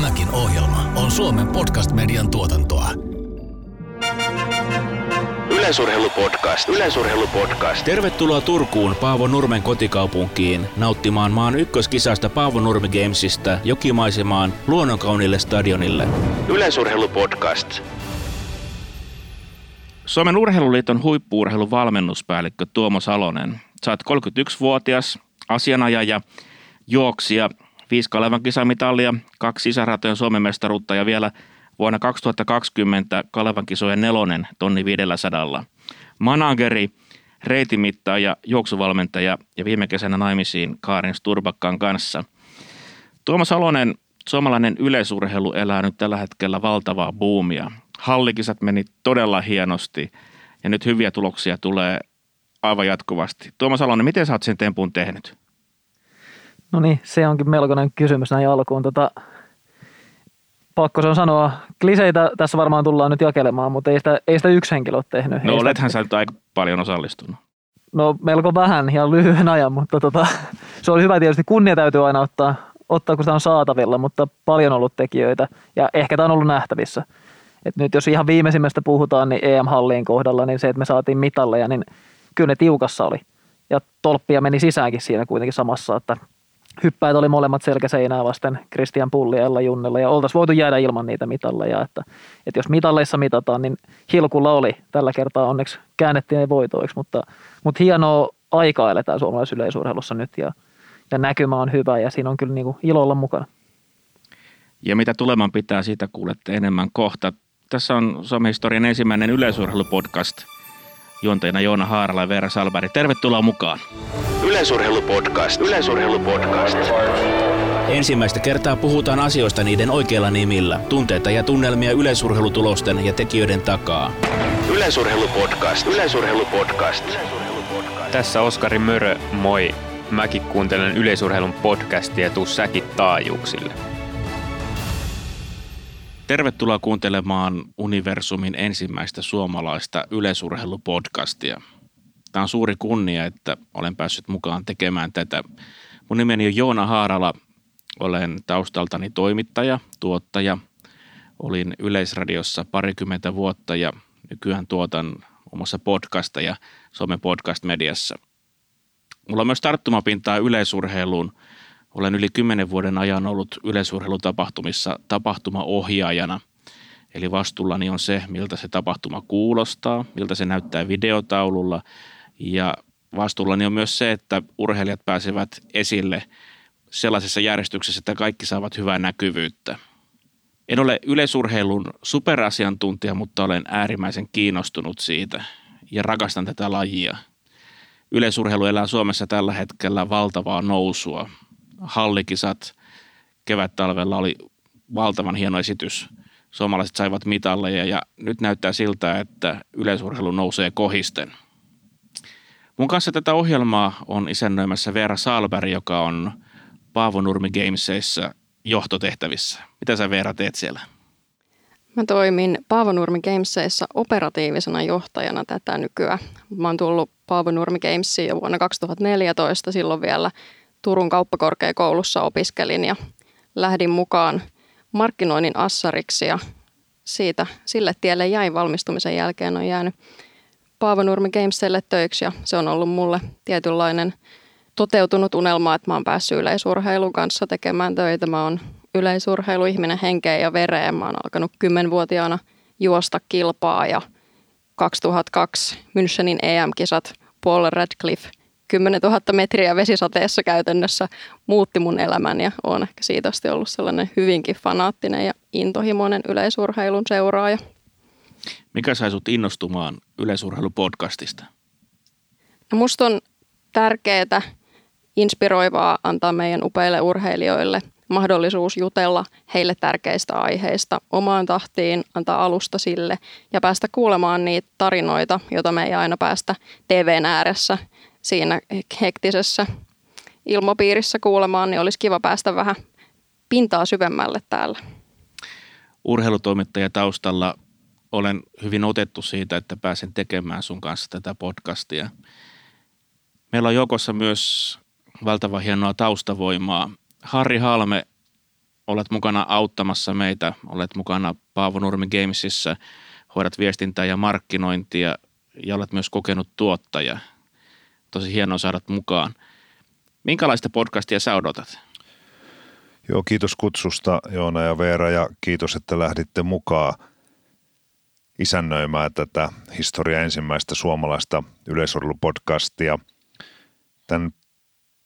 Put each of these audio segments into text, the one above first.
Tämäkin ohjelma on Suomen podcast-median tuotantoa. Yleisurheilupodcast. Yleisurheilupodcast. Tervetuloa Turkuun Paavo Nurmen kotikaupunkiin nauttimaan maan ykköskisasta Paavo Nurmi Gamesista jokimaisemaan luonnonkaunille stadionille. Yleisurheilupodcast. Suomen urheiluliiton huippuurheilun valmennuspäällikkö Tuomo Salonen. Sä oot 31-vuotias, asianajaja, juoksija, viisi Kalevan kisamitalia, kaksi sisäratojen Suomen mestaruutta ja vielä vuonna 2020 Kalevan kisojen nelonen tonni 500. Manageri, reitimittaaja, juoksuvalmentaja ja viime kesänä naimisiin Kaarin Sturbakkaan kanssa. Tuomo Salonen, suomalainen yleisurheilu elää nyt tällä hetkellä valtavaa buumia. Hallikisat meni todella hienosti ja nyt hyviä tuloksia tulee aivan jatkuvasti. Tuomo Salonen, miten sä oot sen tempun tehnyt? No niin, se onkin melkoinen kysymys näin alkuun. Tota, pakko se on sanoa, kliseitä tässä varmaan tullaan nyt jakelemaan, mutta ei sitä, ei sitä yksi henkilö ole tehnyt. No ei olethan sitä, sä nyt aika paljon osallistunut. No melko vähän ja lyhyen ajan, mutta tota, se oli hyvä tietysti. Kunnia täytyy aina ottaa, ottaa, kun sitä on saatavilla, mutta paljon ollut tekijöitä ja ehkä tämä on ollut nähtävissä. Et nyt jos ihan viimeisimmästä puhutaan, niin EM-halliin kohdalla, niin se, että me saatiin mitalleja, niin kyllä ne tiukassa oli. Ja tolppia meni sisäänkin siinä kuitenkin samassa, että hyppäät oli molemmat selkäseinää vasten Christian Pulli ja Ella Junnella ja oltaisiin voitu jäädä ilman niitä mitalleja. Että, että jos mitalleissa mitataan, niin Hilkulla oli tällä kertaa onneksi käännettiin voitoiksi, mutta, mutta hienoa aikaa eletään suomalaisessa yleisurheilussa nyt ja, ja näkymä on hyvä ja siinä on kyllä niin kuin ilo olla mukana. Ja mitä tuleman pitää, siitä kuulette enemmän kohta. Tässä on Suomen historian ensimmäinen yleisurheilupodcast. Juontajana Joona Haarala ja Veera Salberg. Tervetuloa mukaan. Yleisurheilupodcast. Yleisurheilupodcast. Ensimmäistä kertaa puhutaan asioista niiden oikeilla nimillä. Tunteita ja tunnelmia yleisurheilutulosten ja tekijöiden takaa. Yleisurheilupodcast. Yleisurheilupodcast. Tässä Oskari Mörö, moi. Mäkin kuuntelen yleisurheilun podcastia Tuu säkin taajuuksille. Tervetuloa kuuntelemaan Universumin ensimmäistä suomalaista yleisurheilupodcastia. Tämä on suuri kunnia, että olen päässyt mukaan tekemään tätä. Mun nimeni on Joona Haarala. Olen taustaltani toimittaja, tuottaja. Olin Yleisradiossa parikymmentä vuotta ja nykyään tuotan muun muassa podcasteja Suomen podcast-mediassa. Mulla on myös tarttumapintaa yleisurheiluun. Olen yli kymmenen vuoden ajan ollut yleisurheilutapahtumissa tapahtumaohjaajana. Eli vastuullani on se, miltä se tapahtuma kuulostaa, miltä se näyttää videotaululla ja vastuullani on myös se, että urheilijat pääsevät esille sellaisessa järjestyksessä, että kaikki saavat hyvää näkyvyyttä. En ole yleisurheilun superasiantuntija, mutta olen äärimmäisen kiinnostunut siitä ja rakastan tätä lajia. Yleisurheilu elää Suomessa tällä hetkellä valtavaa nousua. Hallikisat kevät-talvella oli valtavan hieno esitys. Suomalaiset saivat mitalleja ja nyt näyttää siltä, että yleisurheilu nousee kohisten – Mun kanssa tätä ohjelmaa on isännöimässä Veera Salberg, joka on Paavo Nurmi Gamesissa johtotehtävissä. Mitä sä Veera teet siellä? Mä toimin Paavo Nurmi Gamesissa operatiivisena johtajana tätä nykyään. Mä oon tullut Paavo Nurmi Gamesiin jo vuonna 2014. Silloin vielä Turun kauppakorkeakoulussa opiskelin ja lähdin mukaan markkinoinnin assariksi ja siitä sille tielle jäin valmistumisen jälkeen. On jäänyt Paavo Nurmi Gameselle töiksi ja se on ollut mulle tietynlainen toteutunut unelma, että mä oon päässyt yleisurheilun kanssa tekemään töitä. Mä oon yleisurheiluihminen henkeä ja vereen. Mä oon alkanut kymmenvuotiaana juosta kilpaa ja 2002 Münchenin EM-kisat Paul Radcliffe 10 000 metriä vesisateessa käytännössä muutti mun elämän ja on ehkä siitä asti ollut sellainen hyvinkin fanaattinen ja intohimoinen yleisurheilun seuraaja. Mikä sai sut innostumaan yleisurheilupodcastista? No musta on tärkeää, inspiroivaa antaa meidän upeille urheilijoille mahdollisuus jutella heille tärkeistä aiheista omaan tahtiin, antaa alusta sille ja päästä kuulemaan niitä tarinoita, joita me ei aina päästä TVn ääressä siinä hektisessä ilmapiirissä kuulemaan, niin olisi kiva päästä vähän pintaa syvemmälle täällä. Urheilutoimittaja taustalla olen hyvin otettu siitä, että pääsen tekemään sun kanssa tätä podcastia. Meillä on joukossa myös valtava hienoa taustavoimaa. Harri Halme olet mukana auttamassa meitä, olet mukana Paavo Nurmi Gamesissa, hoidat viestintää ja markkinointia ja olet myös kokenut tuottaja. Tosi hienoa saada mukaan. Minkälaista podcastia sä odotat? Joo, kiitos kutsusta Joona ja Veera ja kiitos, että lähditte mukaan isännöimään tätä historia ensimmäistä suomalaista yleisurheilupodcastia. Tämän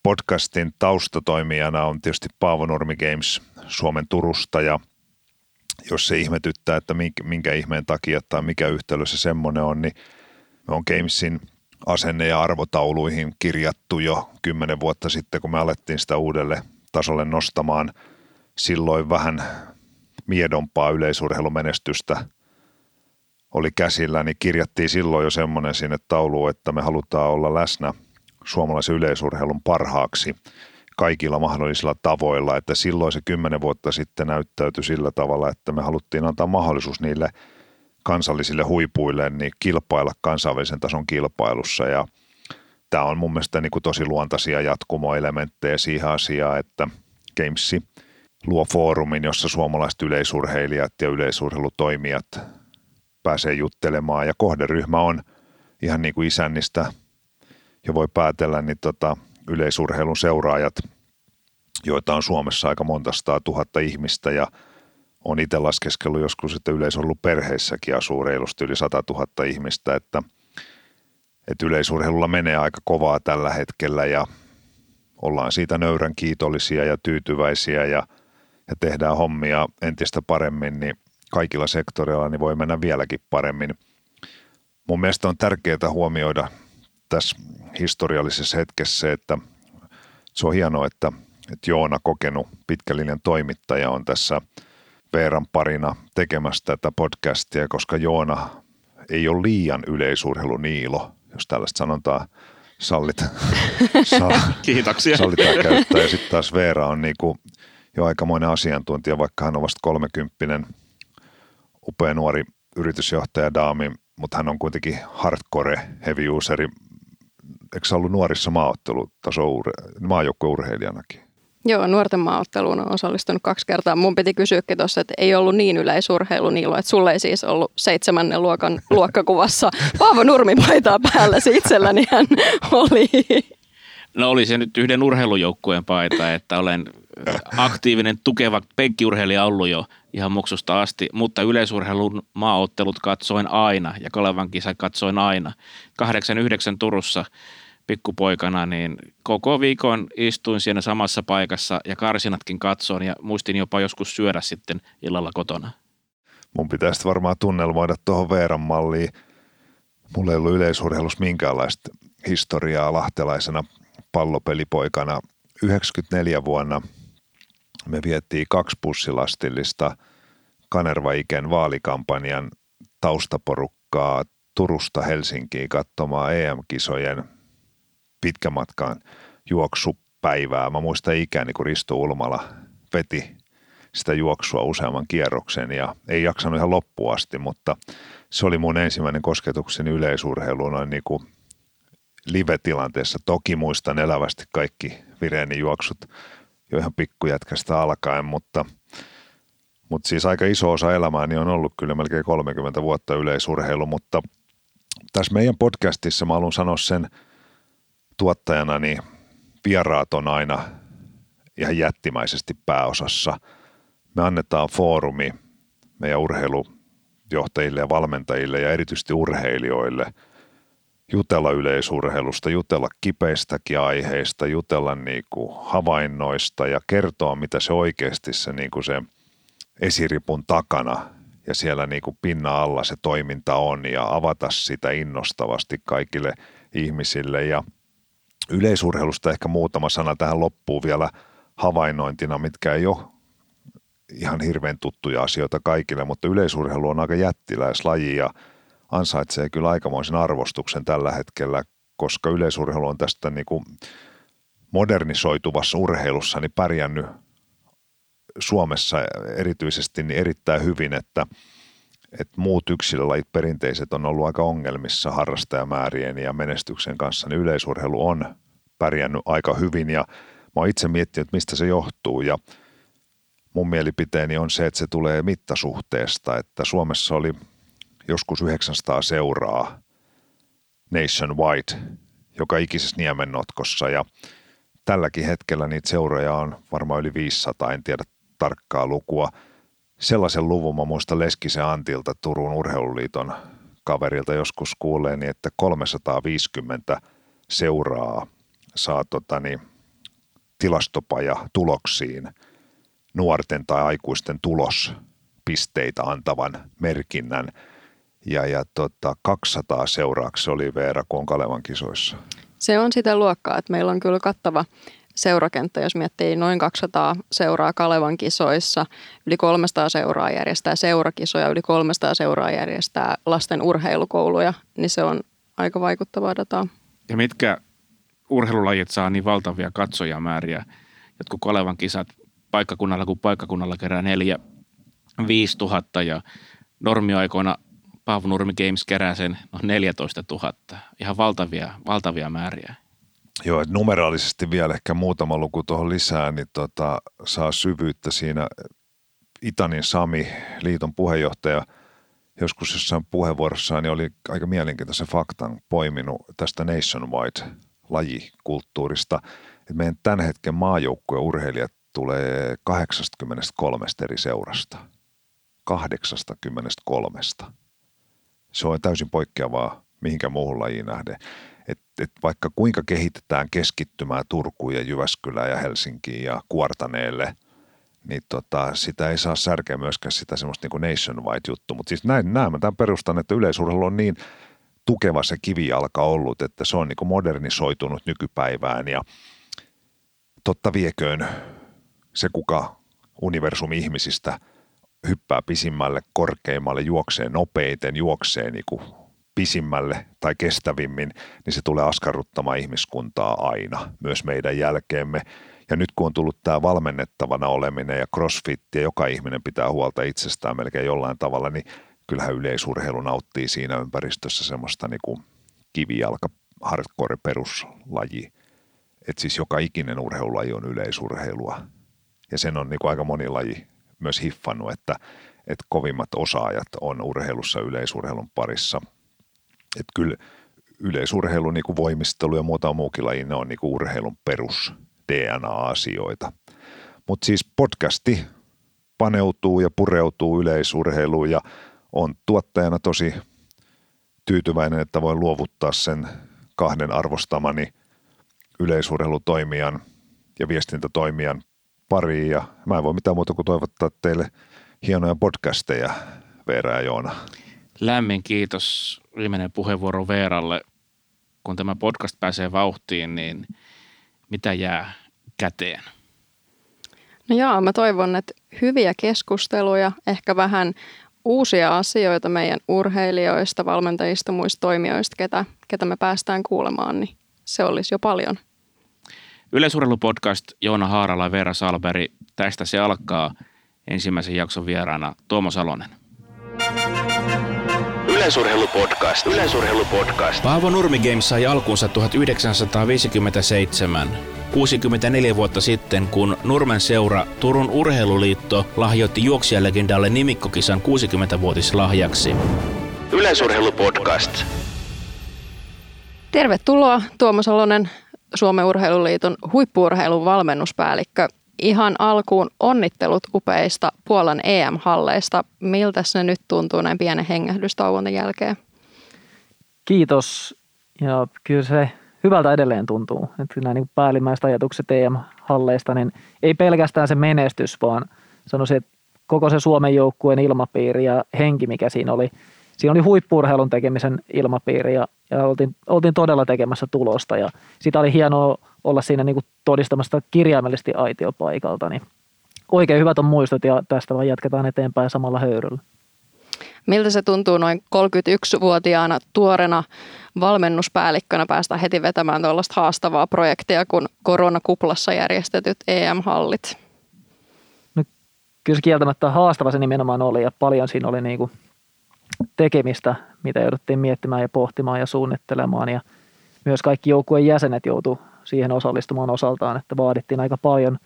podcastin taustatoimijana on tietysti Paavo Nurmi Games Suomen Turusta ja jos se ihmetyttää, että minkä ihmeen takia tai mikä yhtälö se semmoinen on, niin me on Gamesin asenne- ja arvotauluihin kirjattu jo kymmenen vuotta sitten, kun me alettiin sitä uudelle tasolle nostamaan. Silloin vähän miedompaa yleisurheilumenestystä oli käsillä, niin kirjattiin silloin jo semmoinen sinne tauluun, että me halutaan olla läsnä suomalaisen yleisurheilun parhaaksi kaikilla mahdollisilla tavoilla, että silloin se kymmenen vuotta sitten näyttäytyi sillä tavalla, että me haluttiin antaa mahdollisuus niille kansallisille huipuille niin kilpailla kansainvälisen tason kilpailussa. Ja tämä on mun mielestä niin kuin tosi luontaisia jatkumoelementtejä siihen asiaan, että Gamesi luo foorumin, jossa suomalaiset yleisurheilijat ja yleisurheilutoimijat pääsee juttelemaan. Ja kohderyhmä on ihan niin kuin isännistä jo voi päätellä, niin tota, yleisurheilun seuraajat, joita on Suomessa aika monta sataa tuhatta ihmistä. Ja on itse laskeskellut joskus, että perheissäkin asuu reilusti yli 100 000 ihmistä, että, että yleisurheilulla menee aika kovaa tällä hetkellä ja ollaan siitä nöyrän kiitollisia ja tyytyväisiä ja, ja tehdään hommia entistä paremmin, niin kaikilla sektoreilla niin voi mennä vieläkin paremmin. Mun mielestä on tärkeää huomioida tässä historiallisessa hetkessä, että se on hienoa, että, että Joona kokenut pitkällinen toimittaja on tässä Veeran parina tekemässä tätä podcastia, koska Joona ei ole liian yleisurheiluniilo, jos tällaista sanontaa sallit. Sal, Kiitoksia. Sallitaan käyttää. Ja sitten taas Veera on niinku jo aikamoinen asiantuntija, vaikka hän on vasta kolmekymppinen, upea nuori yritysjohtaja Daami, mutta hän on kuitenkin hardcore heavy useri eikö se ollut nuorissa maaottelutaso maajoukkueurheilijanakin? Joo, nuorten maaotteluun on osallistunut kaksi kertaa. Mun piti kysyäkin tuossa, että ei ollut niin yleisurheilu Niilo, että sulle ei siis ollut seitsemännen luokan luokkakuvassa Paavo Nurmi paitaa päällä, se itselläni hän oli. No oli se nyt yhden urheilujoukkueen paita, että olen aktiivinen, tukeva penkkiurheilija ollut jo ihan muksusta asti, mutta yleisurheilun maaottelut katsoin aina ja Kalevan kisa katsoin aina. 89 Turussa pikkupoikana, niin koko viikon istuin siinä samassa paikassa ja karsinatkin katsoin ja muistin jopa joskus syödä sitten illalla kotona. Mun pitäisi varmaan tunnelmoida tuohon Veeran malliin. Mulla ei ollut yleisurheilussa minkäänlaista historiaa lahtelaisena pallopelipoikana. 94 vuonna me viettiin kaksi pussilastillista Kanerva-Iken vaalikampanjan taustaporukkaa Turusta Helsinkiin katsomaan EM-kisojen pitkämatkaan juoksupäivää. Mä muistan ikäni, kun Risto Ulmala veti sitä juoksua useamman kierroksen ja ei jaksanut ihan loppuun asti, mutta se oli mun ensimmäinen kosketukseni yleisurheiluun noin niin kuin live-tilanteessa. Toki muistan elävästi kaikki Virenin juoksut jo ihan pikkujätkästä alkaen, mutta, mutta siis aika iso osa elämääni on ollut kyllä melkein 30 vuotta yleisurheilu, mutta tässä meidän podcastissa mä haluan sanoa sen tuottajana, niin vieraat on aina ihan jättimäisesti pääosassa. Me annetaan foorumi meidän urheilujohtajille ja valmentajille ja erityisesti urheilijoille – jutella yleisurheilusta, jutella kipeistäkin aiheista, jutella niin kuin havainnoista ja kertoa, mitä se oikeasti se, niin kuin se esiripun takana ja siellä niin kuin pinnan alla se toiminta on ja avata sitä innostavasti kaikille ihmisille. Ja yleisurheilusta ehkä muutama sana tähän loppuun vielä havainnointina, mitkä ei ole ihan hirveän tuttuja asioita kaikille, mutta yleisurheilu on aika jättiläislaji ja ansaitsee kyllä aikamoisen arvostuksen tällä hetkellä, koska yleisurheilu on tästä niin kuin modernisoituvassa urheilussa niin pärjännyt Suomessa erityisesti niin erittäin hyvin, että, että muut yksilölajit perinteiset on ollut aika ongelmissa harrastajamäärien ja menestyksen kanssa, niin yleisurheilu on pärjännyt aika hyvin. Ja mä oon itse miettinyt, että mistä se johtuu. Ja mun mielipiteeni on se, että se tulee mittasuhteesta, että Suomessa oli joskus 900 seuraa nationwide, joka ikisessä niemennotkossa. Ja tälläkin hetkellä niitä seuroja on varmaan yli 500, en tiedä tarkkaa lukua. Sellaisen luvun mä muistan Leskisen Antilta Turun urheiluliiton kaverilta joskus kuuleeni, että 350 seuraa saa totani, tilastopaja tuloksiin nuorten tai aikuisten tulospisteitä antavan merkinnän. Ja, ja tota, 200 seuraaksi oli Veera Konkalevan kisoissa. Se on sitä luokkaa, että meillä on kyllä kattava seurakenttä, jos miettii noin 200 seuraa Kalevan kisoissa, yli 300 seuraa järjestää seurakisoja, yli 300 seuraa järjestää lasten urheilukouluja, niin se on aika vaikuttavaa dataa. Ja mitkä urheilulajit saa niin valtavia katsojamääriä? Jotkut Kalevan kisat paikkakunnalla kuin paikkakunnalla kerää neljä, viisi tuhatta ja normiaikoina Paavo Nurmi Games kerää sen no 14 000. Ihan valtavia, valtavia määriä. Joo, että numeraalisesti vielä ehkä muutama luku tuohon lisää, niin tota, saa syvyyttä siinä. Itanin Sami, liiton puheenjohtaja, joskus jossain puheenvuorossaan niin oli aika mielenkiintoisen faktan poiminut tästä nationwide-lajikulttuurista, että meidän tämän hetken maajoukkueen urheilijat tulee 83 eri seurasta. 83. Se on täysin poikkeavaa mihinkä muuhun lajiin nähden että et vaikka kuinka kehitetään keskittymää Turkuun ja Jyväskylään ja Helsinkiin ja Kuortaneelle, niin tota, sitä ei saa särkeä myöskään sitä semmoista niin nationwide-juttu. Mutta siis näin näen tämän perustan, että yleisurheilu on niin tukeva se kivijalka ollut, että se on niin modernisoitunut nykypäivään ja totta vieköön se, kuka universum ihmisistä hyppää pisimmälle, korkeimmalle, juoksee nopeiten, juoksee niin kuin pisimmälle tai kestävimmin, niin se tulee askarruttamaan ihmiskuntaa aina, myös meidän jälkeemme. Ja nyt kun on tullut tämä valmennettavana oleminen ja crossfit ja joka ihminen pitää huolta itsestään melkein jollain tavalla, niin kyllähän yleisurheilu nauttii siinä ympäristössä semmoista niin kuin kivijalka hardcore peruslaji. Että siis joka ikinen urheilulaji on yleisurheilua. Ja sen on niin kuin aika moni laji myös hiffannut, että, että kovimmat osaajat on urheilussa yleisurheilun parissa – että kyllä yleisurheilu, niin kuin voimistelu ja muuta muukin laji, ne on niin kuin urheilun perus DNA-asioita. Mutta siis podcasti paneutuu ja pureutuu yleisurheiluun ja on tuottajana tosi tyytyväinen, että voin luovuttaa sen kahden arvostamani yleisurheilutoimijan ja viestintätoimijan pariin. Ja mä en voi mitään muuta kuin toivottaa teille hienoja podcasteja, Veera ja Joona. Lämmin kiitos viimeinen puheenvuoro Veeralle. Kun tämä podcast pääsee vauhtiin, niin mitä jää käteen? No joo, mä toivon, että hyviä keskusteluja, ehkä vähän uusia asioita meidän urheilijoista, valmentajista, muista toimijoista, ketä, ketä me päästään kuulemaan, niin se olisi jo paljon. Yleisurheilupodcast Joona Haarala ja Veera Salberi. Tästä se alkaa ensimmäisen jakson vieraana Tuomo Salonen. Yleisurheilupodcast. Yleisurheilupodcast. Paavo Nurmi Games sai alkunsa 1957. 64 vuotta sitten, kun Nurmen seura Turun Urheiluliitto lahjoitti juoksijalegendalle nimikkokisan 60-vuotislahjaksi. Yleisurheilupodcast. Tervetuloa Tuomo Salonen, Suomen Urheiluliiton huippuurheilun valmennuspäällikkö ihan alkuun onnittelut upeista Puolan EM-halleista. Miltä se nyt tuntuu näin pienen hengähdystauon jälkeen? Kiitos. Ja kyllä se hyvältä edelleen tuntuu. Että nämä niin päällimmäiset ajatukset EM-halleista, niin ei pelkästään se menestys, vaan sanoisin, että koko se Suomen joukkueen ilmapiiri ja henki, mikä siinä oli. Siinä oli huippurheilun tekemisen ilmapiiri ja, ja oltiin, oltiin todella tekemässä tulosta ja sitä oli hienoa olla siinä niin kuin todistamassa kirjaimellisesti aitiopaikalta. Niin oikein hyvät on muistot ja tästä vaan jatketaan eteenpäin samalla höyryllä. Miltä se tuntuu noin 31-vuotiaana tuorena valmennuspäällikkönä päästä heti vetämään tuollaista haastavaa projektia kuin koronakuplassa järjestetyt EM-hallit? No, kyllä se kieltämättä haastava se nimenomaan oli ja paljon siinä oli niin kuin tekemistä, mitä jouduttiin miettimään ja pohtimaan ja suunnittelemaan ja myös kaikki joukkueen jäsenet joutuivat siihen osallistumaan osaltaan, että vaadittiin aika paljon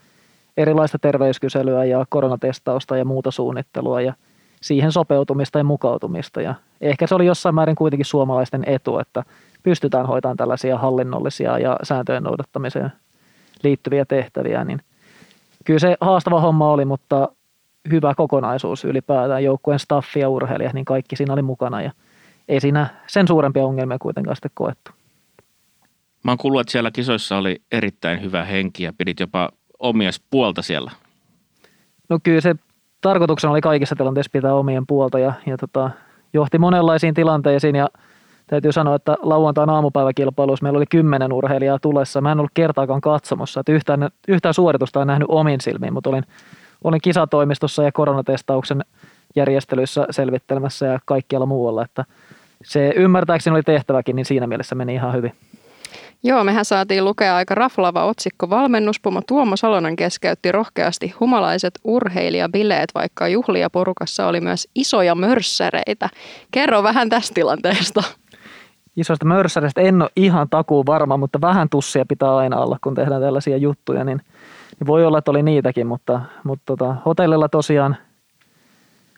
erilaista terveyskyselyä ja koronatestausta ja muuta suunnittelua ja siihen sopeutumista ja mukautumista. Ja ehkä se oli jossain määrin kuitenkin suomalaisten etu, että pystytään hoitamaan tällaisia hallinnollisia ja sääntöjen noudattamiseen liittyviä tehtäviä, niin kyllä se haastava homma oli, mutta hyvä kokonaisuus ylipäätään, joukkueen staffi ja urheilija, niin kaikki siinä oli mukana ja ei siinä sen suurempia ongelmia kuitenkaan sitten koettu. Mä oon kuullut, että siellä kisoissa oli erittäin hyvä henki ja pidit jopa omia puolta siellä. No kyllä se tarkoituksena oli kaikissa tilanteissa pitää omien puolta ja, ja tota, johti monenlaisiin tilanteisiin ja täytyy sanoa, että lauantain aamupäiväkilpailussa meillä oli kymmenen urheilijaa tulessa. Mä en ollut kertaakaan katsomassa, että yhtään, yhtään suoritusta en nähnyt omin silmiin, mutta olin, olin kisatoimistossa ja koronatestauksen järjestelyissä selvittelemässä ja kaikkialla muualla, että se ymmärtääkseni oli tehtäväkin, niin siinä mielessä meni ihan hyvin. Joo, mehän saatiin lukea aika raflava otsikko. Valmennuspomo Tuomo Salonen keskeytti rohkeasti humalaiset urheilijabileet, vaikka juhlia porukassa oli myös isoja mörssäreitä. Kerro vähän tästä tilanteesta. Isoista mörssäreistä en ole ihan takuu varma, mutta vähän tussia pitää aina olla, kun tehdään tällaisia juttuja, niin, niin voi olla, että oli niitäkin, mutta, mutta tota, hotellilla tosiaan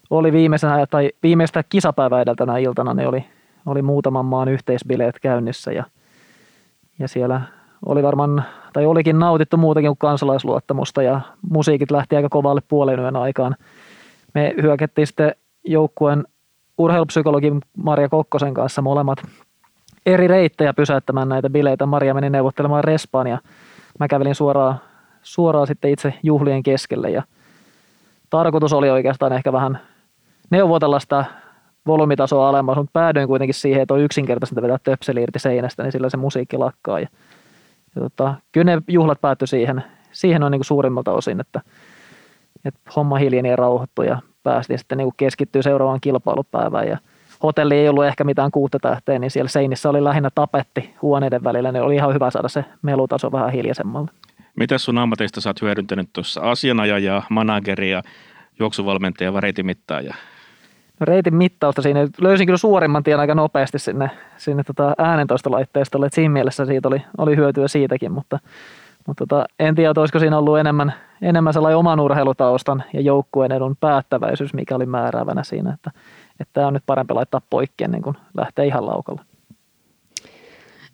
oli viimeisenä, tai viimeistä kisapäivää edeltänä iltana, niin oli, oli muutaman maan yhteisbileet käynnissä ja – ja siellä oli varmaan, tai olikin nautittu muutakin kuin kansalaisluottamusta ja musiikit lähti aika kovalle puolen yön aikaan. Me hyökättiin sitten joukkueen urheilupsykologin Maria Kokkosen kanssa molemmat eri reittejä pysäyttämään näitä bileitä. Maria meni neuvottelemaan respaan ja mä kävelin suoraan, suoraan sitten itse juhlien keskelle ja tarkoitus oli oikeastaan ehkä vähän neuvotella sitä volyymitasoa alemmas, mutta päädyin kuitenkin siihen, että on yksinkertaisesti vetää töpseli irti seinästä, niin sillä se musiikki lakkaa. Ja, ja tota, kyllä ne juhlat päättyi siihen, siihen on niin kuin suurimmalta osin, että, että homma hiljeni ja rauhoittui ja päästiin sitten niin keskittyä seuraavaan kilpailupäivään. Ja hotelli ei ollut ehkä mitään kuutta tähteä, niin siellä seinissä oli lähinnä tapetti huoneiden välillä, niin oli ihan hyvä saada se melutaso vähän hiljaisemmalle. Mitä sun ammateista sä oot hyödyntänyt tuossa asianajajaa, manageria, juoksuvalmentaja, vareitimittaja? No reitin mittausta siinä löysin kyllä suorimman tien aika nopeasti sinne, sinne tota äänentoistolaitteistolle, että siinä mielessä siitä oli, oli hyötyä siitäkin, mutta, mutta tota, en tiedä, olisiko siinä ollut enemmän, enemmän sellainen oman urheilutaustan ja joukkueen edun päättäväisyys, mikä oli määräävänä siinä, että, että tämä on nyt parempi laittaa poikki ennen kuin lähtee ihan laukalla.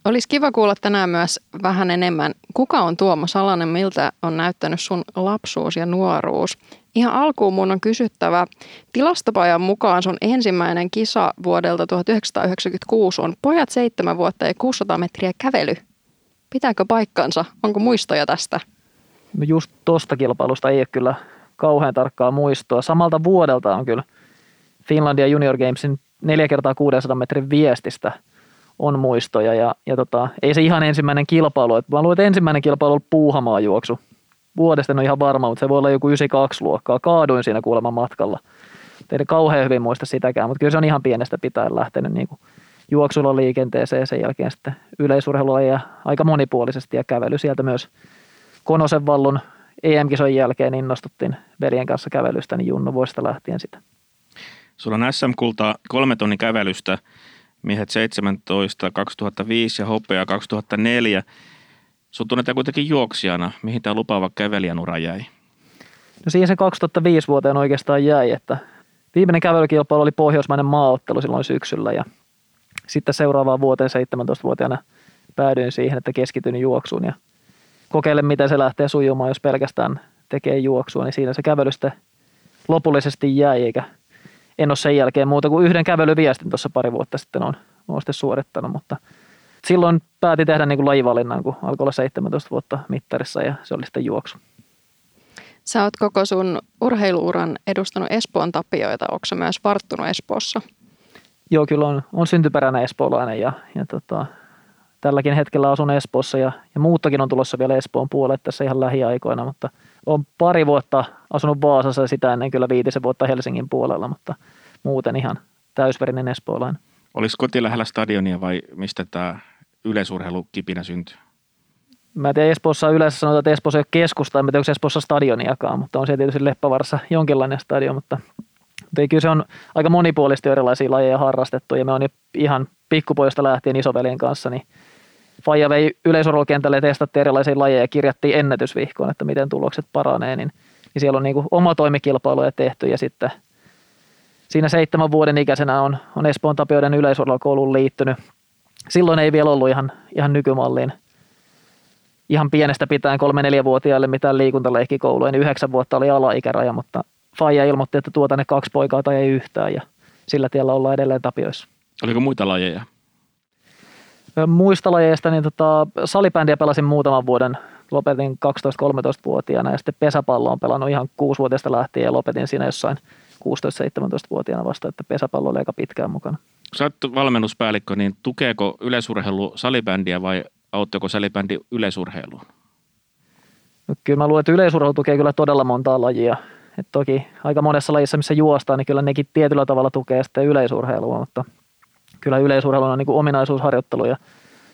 Olisi kiva kuulla tänään myös vähän enemmän, kuka on Tuomo Salanen, miltä on näyttänyt sun lapsuus ja nuoruus. Ihan alkuun mun on kysyttävä, tilastopajan mukaan sun ensimmäinen kisa vuodelta 1996 on pojat 7 vuotta ja 600 metriä kävely. Pitääkö paikkansa? Onko muistoja tästä? No just tuosta kilpailusta ei ole kyllä kauhean tarkkaa muistoa. Samalta vuodelta on kyllä Finlandia Junior Gamesin 4 kertaa 600 metrin viestistä on muistoja. Ja, ja tota, ei se ihan ensimmäinen kilpailu. Mä luulen, että ensimmäinen kilpailu on puuhamaa juoksu vuodesta en ole ihan varma, mutta se voi olla joku 92 luokkaa. Kaaduin siinä kuulemma matkalla. Tein kauhean hyvin muista sitäkään, mutta kyllä se on ihan pienestä pitäen lähtenyt niin kuin juoksulla liikenteeseen ja sen jälkeen sitten yleisurheilua ja aika monipuolisesti ja kävely sieltä myös Konosen vallun EM-kisojen jälkeen innostuttiin veljen kanssa kävelystä, niin Junno vuodesta lähtien sitä. Sulla on SM-kultaa kolme tonnin kävelystä, miehet 17 2005 ja hopea 2004. Sun tunnetaan kuitenkin juoksijana. Mihin tämä lupaava kävelijän ura jäi? No siihen se 2005 vuoteen oikeastaan jäi, että viimeinen kävelykilpailu oli pohjoismainen maaottelu silloin syksyllä ja sitten seuraavaan vuoteen 17-vuotiaana päädyin siihen, että keskityn juoksuun ja kokeilen, miten se lähtee sujumaan, jos pelkästään tekee juoksua, niin siinä se kävelystä lopullisesti jäi, eikä en ole sen jälkeen muuta kuin yhden kävelyviestin tuossa pari vuotta sitten on, on sitten suorittanut, mutta – silloin päätin tehdä niin kuin lajivalinnan, kun alkoi olla 17 vuotta mittarissa ja se oli sitten juoksu. Sä oot koko sun urheiluuran edustanut Espoon tapioita. Onko myös varttunut Espoossa? Joo, kyllä on, on syntyperäinen espoolainen ja, ja tota, tälläkin hetkellä asun Espoossa ja, ja muuttakin on tulossa vielä Espoon puolelle tässä ihan lähiaikoina, mutta on pari vuotta asunut Vaasassa ja sitä ennen kyllä viitisen vuotta Helsingin puolella, mutta muuten ihan täysverinen espoolainen. Olisi koti lähellä stadionia vai mistä tämä yleisurheilukipinä syntyy? Mä tiedän, Espoossa yleensä sanotaan, että Espoossa ei ole keskusta, en tiedä, onko Espoossa stadioniakaan, mutta on siellä tietysti Leppävarassa jonkinlainen stadion, mutta, mutta kyllä se on aika monipuolisesti erilaisia lajeja harrastettu ja me on ihan pikkupojasta lähtien isoveljen kanssa niin Faija vei yleisurheilukentälle ja testattiin erilaisia lajeja ja kirjattiin ennätysvihkoon, että miten tulokset paranee, niin, niin siellä on niin kuin oma toimikilpailuja tehty ja sitten siinä seitsemän vuoden ikäisenä on, on Espoon Tapioiden yleisurheilukouluun liittynyt. Silloin ei vielä ollut ihan, ihan nykymalliin ihan pienestä pitäen kolme-neljävuotiaille mitään liikuntaleikkikouluja, niin yhdeksän vuotta oli alaikäraja, mutta Faija ilmoitti, että tuota ne kaksi poikaa tai ei yhtään ja sillä tiellä ollaan edelleen Tapioissa. Oliko muita lajeja? Muista lajeista, niin tota, salibändiä pelasin muutaman vuoden. Lopetin 12-13-vuotiaana ja sitten pesäpallo on pelannut ihan 6-vuotiaasta lähtien ja lopetin siinä jossain 16-17-vuotiaana vasta, että pesäpallo oli aika pitkään mukana. Sä oot valmennuspäällikkö, niin tukeeko yleisurheilu salibändiä vai auttako salibändi yleisurheiluun? No, kyllä mä luulen, että yleisurheilu tukee kyllä todella montaa lajia. Et toki aika monessa lajissa, missä juostaan, niin kyllä nekin tietyllä tavalla tukee sitten yleisurheilua, mutta kyllä yleisurheilu on niin kuin ominaisuusharjoittelu ja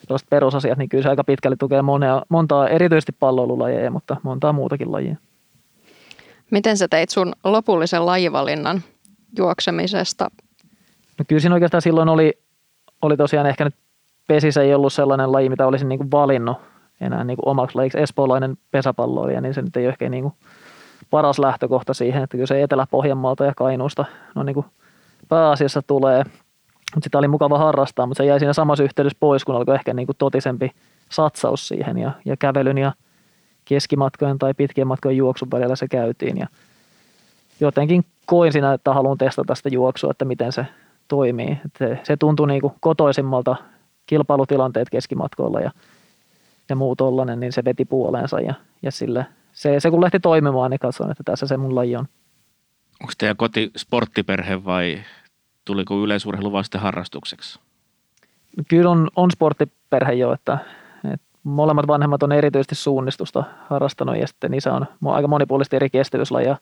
tällaiset perusasiat, niin kyllä se aika pitkälle tukee monea, montaa, erityisesti palloilulajeja, mutta montaa muutakin lajia. Miten sä teit sun lopullisen lajivalinnan juoksemisesta? No kyllä siinä oikeastaan silloin oli, oli tosiaan ehkä nyt pesis ei ollut sellainen laji, mitä olisin niin kuin valinnut enää niin kuin omaksi lajiksi. Espoolainen pesäpalloilija, niin se nyt ei ole ehkä niin kuin paras lähtökohta siihen, että kyllä se Etelä-Pohjanmaalta ja Kainuusta no niin kuin pääasiassa tulee. Mutta sitä oli mukava harrastaa, mutta se jäi siinä samassa yhteydessä pois, kun alkoi ehkä niin kuin totisempi satsaus siihen ja, ja kävelyn ja keskimatkojen tai pitkien matkojen juoksun välillä se käytiin. Ja jotenkin koin siinä, että haluan testata sitä juoksua, että miten se toimii. Se, se tuntui niin kuin kotoisimmalta kilpailutilanteet keskimatkoilla ja, ja muu tollainen, niin se veti puoleensa ja, ja sille, se, se kun lähti toimimaan, niin katsoin, että tässä se mun laji on. Onko teidän koti sporttiperhe vai tuliko yleisurheilu vasta harrastukseksi? Kyllä on, on sporttiperhe jo, että, että molemmat vanhemmat on erityisesti suunnistusta harrastanut ja sitten isä on aika monipuolisesti eri kestävyyslajia.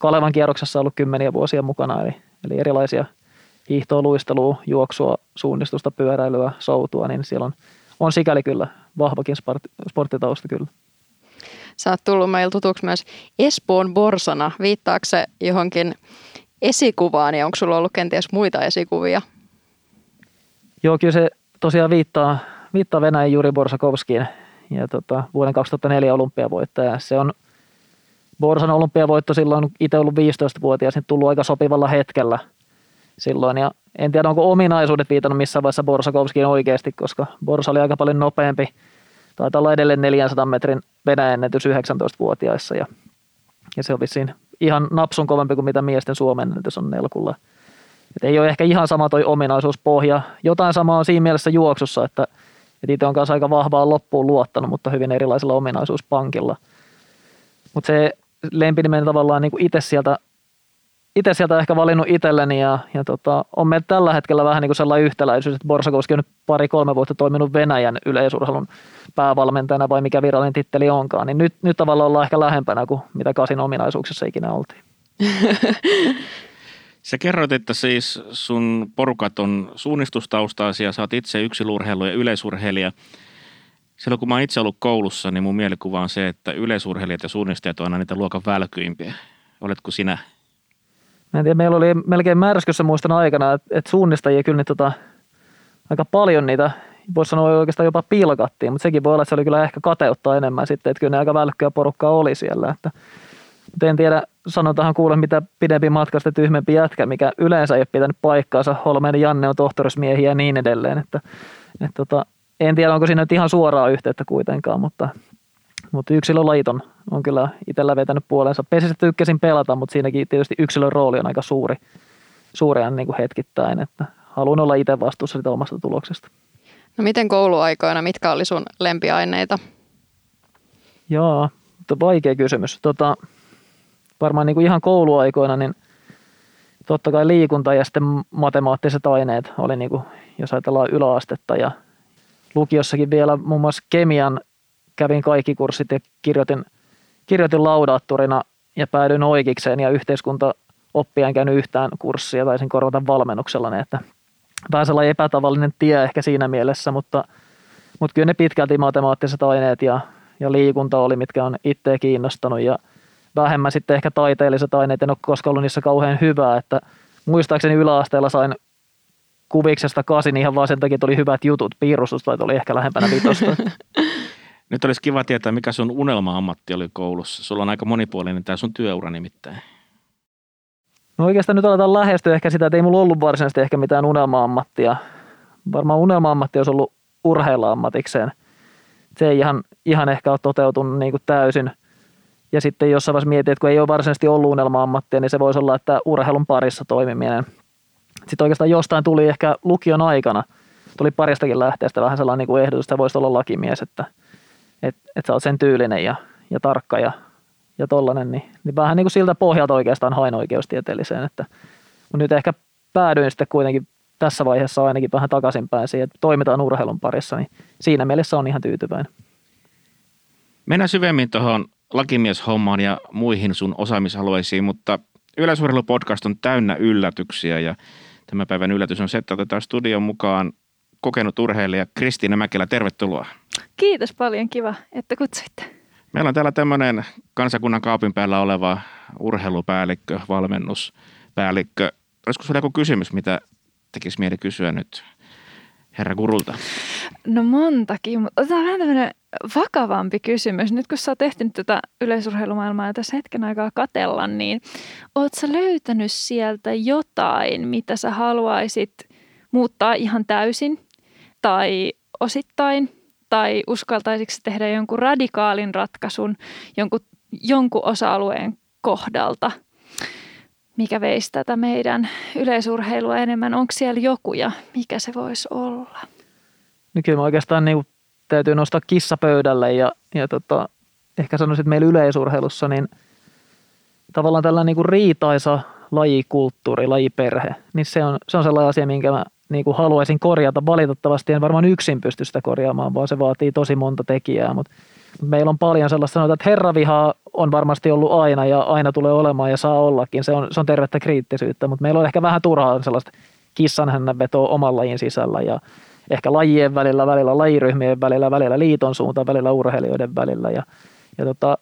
Kalevan kierroksessa ollut kymmeniä vuosia mukana, eli, eli erilaisia – hiihtoa, luistelua, juoksua, suunnistusta, pyöräilyä, soutua, niin siellä on, on sikäli kyllä vahvakin sport, sporttitausta kyllä. Sä oot tullut meillä tutuksi myös Espoon Borsana. Viittaako se johonkin esikuvaan ja onko sulla ollut kenties muita esikuvia? Joo, kyllä se tosiaan viittaa, viittaa Venäjän Juri Borsakovskiin ja tota, vuoden 2004 olympiavoittaja. Se on Borsan olympiavoitto silloin itse ollut 15-vuotias, niin tullut aika sopivalla hetkellä – silloin. Ja en tiedä, onko ominaisuudet viitannut missään vaiheessa Borsakovskiin oikeasti, koska Borsa oli aika paljon nopeampi. Taitaa olla edelleen 400 metrin venäjännetys 19-vuotiaissa ja, ja se on vissiin ihan napsun kovempi kuin mitä miesten Suomen ennätys on nelkulla. Et ei ole ehkä ihan sama toi ominaisuuspohja. Jotain samaa on siinä mielessä juoksussa, että, että itse on kanssa aika vahvaa loppuun luottanut, mutta hyvin erilaisella ominaisuuspankilla. Mutta se lempinimeni tavallaan niin itse sieltä itse sieltä ehkä valinnut itselleni ja, ja tota, on meillä tällä hetkellä vähän niin kuin sellainen yhtäläisyys, että Borsakowski on nyt pari-kolme vuotta toiminut Venäjän yleisurheilun päävalmentajana vai mikä virallinen titteli onkaan, niin nyt, nyt tavallaan ollaan ehkä lähempänä kuin mitä Kasin ominaisuuksissa ikinä oltiin. Sä kerroit, että siis sun porukat on suunnistustaustaisia, sä oot itse yksilurheilu ja yleisurheilija. Silloin kun mä oon itse ollut koulussa, niin mun mielikuva on se, että yleisurheilijat ja suunnistajat on aina niitä luokan välkyimpiä. Oletko sinä Mä en tiedä, meillä oli melkein märskyssä muistan aikana, että, että suunnistajia kyllä niin tota, aika paljon niitä, voisi sanoa oikeastaan jopa pilkattiin, mutta sekin voi olla, että se oli kyllä ehkä kateutta enemmän sitten, että kyllä ne aika välkkyä porukkaa oli siellä. Että, mutta en tiedä, sanotaan kuule mitä pidempi matka, sitä tyhmempi jätkä, mikä yleensä ei ole pitänyt paikkaansa. Holmeen Janne on tohtorismiehiä ja niin edelleen. Että, että tota, en tiedä, onko siinä nyt ihan suoraa yhteyttä kuitenkaan, mutta mutta yksilölajit on, on kyllä itsellä vetänyt puolensa. Pesistä tykkäsin pelata, mutta siinäkin tietysti yksilön rooli on aika suuri, suuri niin kuin hetkittäin, että haluan olla itse vastuussa siitä omasta tuloksesta. No miten kouluaikoina, mitkä oli sun lempiaineita? Joo, vaikea kysymys. Tota, varmaan niin kuin ihan kouluaikoina, niin totta kai liikunta ja sitten matemaattiset aineet oli, niin kuin, jos ajatellaan yläastetta ja lukiossakin vielä muun muassa kemian kävin kaikki kurssit ja kirjoitin, kirjoitin laudaattorina ja päädyin oikeikseen ja yhteiskunta oppia en käynyt yhtään kurssia, taisin korvata valmennuksella, että vähän sellainen epätavallinen tie ehkä siinä mielessä, mutta, mutta kyllä ne pitkälti matemaattiset aineet ja, ja liikunta oli, mitkä on itseä kiinnostanut ja vähemmän sitten ehkä taiteelliset aineet, en ole koskaan ollut niissä kauhean hyvää, että muistaakseni yläasteella sain kuviksesta kasin ihan vaan sen takia, että oli hyvät jutut. Piirustusta oli ehkä lähempänä vitosta. Nyt olisi kiva tietää, mikä sun unelma-ammatti oli koulussa. Sulla on aika monipuolinen tämä sun työura nimittäin. No oikeastaan nyt aletaan lähestyä ehkä sitä, että ei mulla ollut varsinaisesti ehkä mitään unelma-ammattia. Varmaan unelma-ammatti olisi ollut urheilla ammatikseen. Se ei ihan, ihan ehkä ole toteutunut niin kuin täysin. Ja sitten jossain vaiheessa mietin, että kun ei ole varsinaisesti ollut unelma-ammattia, niin se voisi olla, että urheilun parissa toimiminen. Sitten oikeastaan jostain tuli ehkä lukion aikana, tuli paristakin lähteestä vähän sellainen niin kuin ehdotus, että voisi olla lakimies, että, että, että sä oot sen tyylinen ja, ja tarkka ja ja tollanen, niin, niin vähän niin kuin siltä pohjalta oikeastaan hain oikeustieteelliseen, että nyt ehkä päädyin sitten kuitenkin tässä vaiheessa ainakin vähän takaisinpäin siihen, että toimitaan urheilun parissa, niin siinä mielessä on ihan tyytyväinen. Mennään syvemmin tuohon lakimieshommaan ja muihin sun osaamisalueisiin, mutta Yleisurheilupodcast on täynnä yllätyksiä ja tämän päivän yllätys on se, että otetaan studion mukaan kokenut urheilija Kristiina Mäkelä. Tervetuloa. Kiitos paljon, kiva, että kutsuitte. Meillä on täällä tämmöinen kansakunnan kaapin päällä oleva urheilupäällikkö, valmennuspäällikkö. Olisiko sinulla joku kysymys, mitä tekisi mieli kysyä nyt herra Gurulta? No montakin, mutta otetaan vähän tämmöinen vakavampi kysymys. Nyt kun sä oot ehtinyt tätä yleisurheilumaailmaa ja tässä hetken aikaa katella, niin oot sä löytänyt sieltä jotain, mitä sä haluaisit muuttaa ihan täysin tai osittain – tai uskaltaisitko tehdä jonkun radikaalin ratkaisun jonkun, jonkun osa-alueen kohdalta, mikä veisi tätä meidän yleisurheilua enemmän? Onko siellä joku ja mikä se voisi olla? No kyllä oikeastaan niin täytyy nostaa kissa pöydälle ja, ja tota, ehkä sanoisin, että meillä yleisurheilussa niin tavallaan tällainen niin riitaisa lajikulttuuri, lajiperhe, niin se on, se on sellainen asia, minkä mä niin kuin haluaisin korjata. Valitettavasti en varmaan yksin pysty sitä korjaamaan, vaan se vaatii tosi monta tekijää. Mutta meillä on paljon sellaista, sanotaan, että herravihaa on varmasti ollut aina ja aina tulee olemaan ja saa ollakin. Se on, se on tervettä kriittisyyttä, mutta meillä on ehkä vähän turhaa sellaista kissanhännänvetoa oman lajin sisällä ja ehkä lajien välillä, välillä lajiryhmien välillä, välillä liiton suuntaan, välillä urheilijoiden välillä. Ja, ja tota,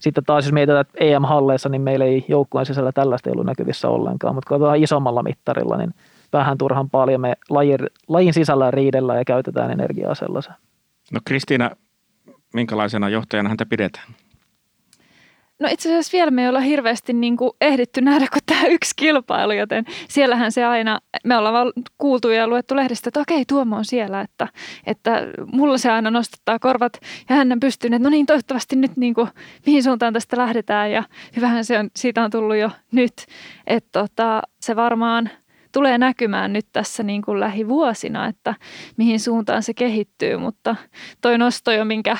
sitten taas jos mietitään, että EM-halleissa, niin meillä ei joukkueen sisällä tällaista ei ollut näkyvissä ollenkaan, mutta katsotaan isommalla mittarilla, niin – vähän turhan paljon. Me lajin, lajin sisällä riidellään ja käytetään energiaa sellaisen. No Kristiina, minkälaisena johtajana häntä pidetään? No itse asiassa vielä me ei olla hirveästi niin kuin ehditty nähdä kuin tämä yksi kilpailu, joten siellähän se aina, me ollaan vaan kuultu ja luettu lehdestä, että okei Tuomo on siellä, että, että mulla se aina nostattaa korvat ja hän pystyy, että no niin toivottavasti nyt niin kuin, mihin suuntaan tästä lähdetään ja hyvähän se on, siitä on tullut jo nyt, että tota, se varmaan – tulee näkymään nyt tässä niin kuin lähivuosina, että mihin suuntaan se kehittyy, mutta toi nosto jo, minkä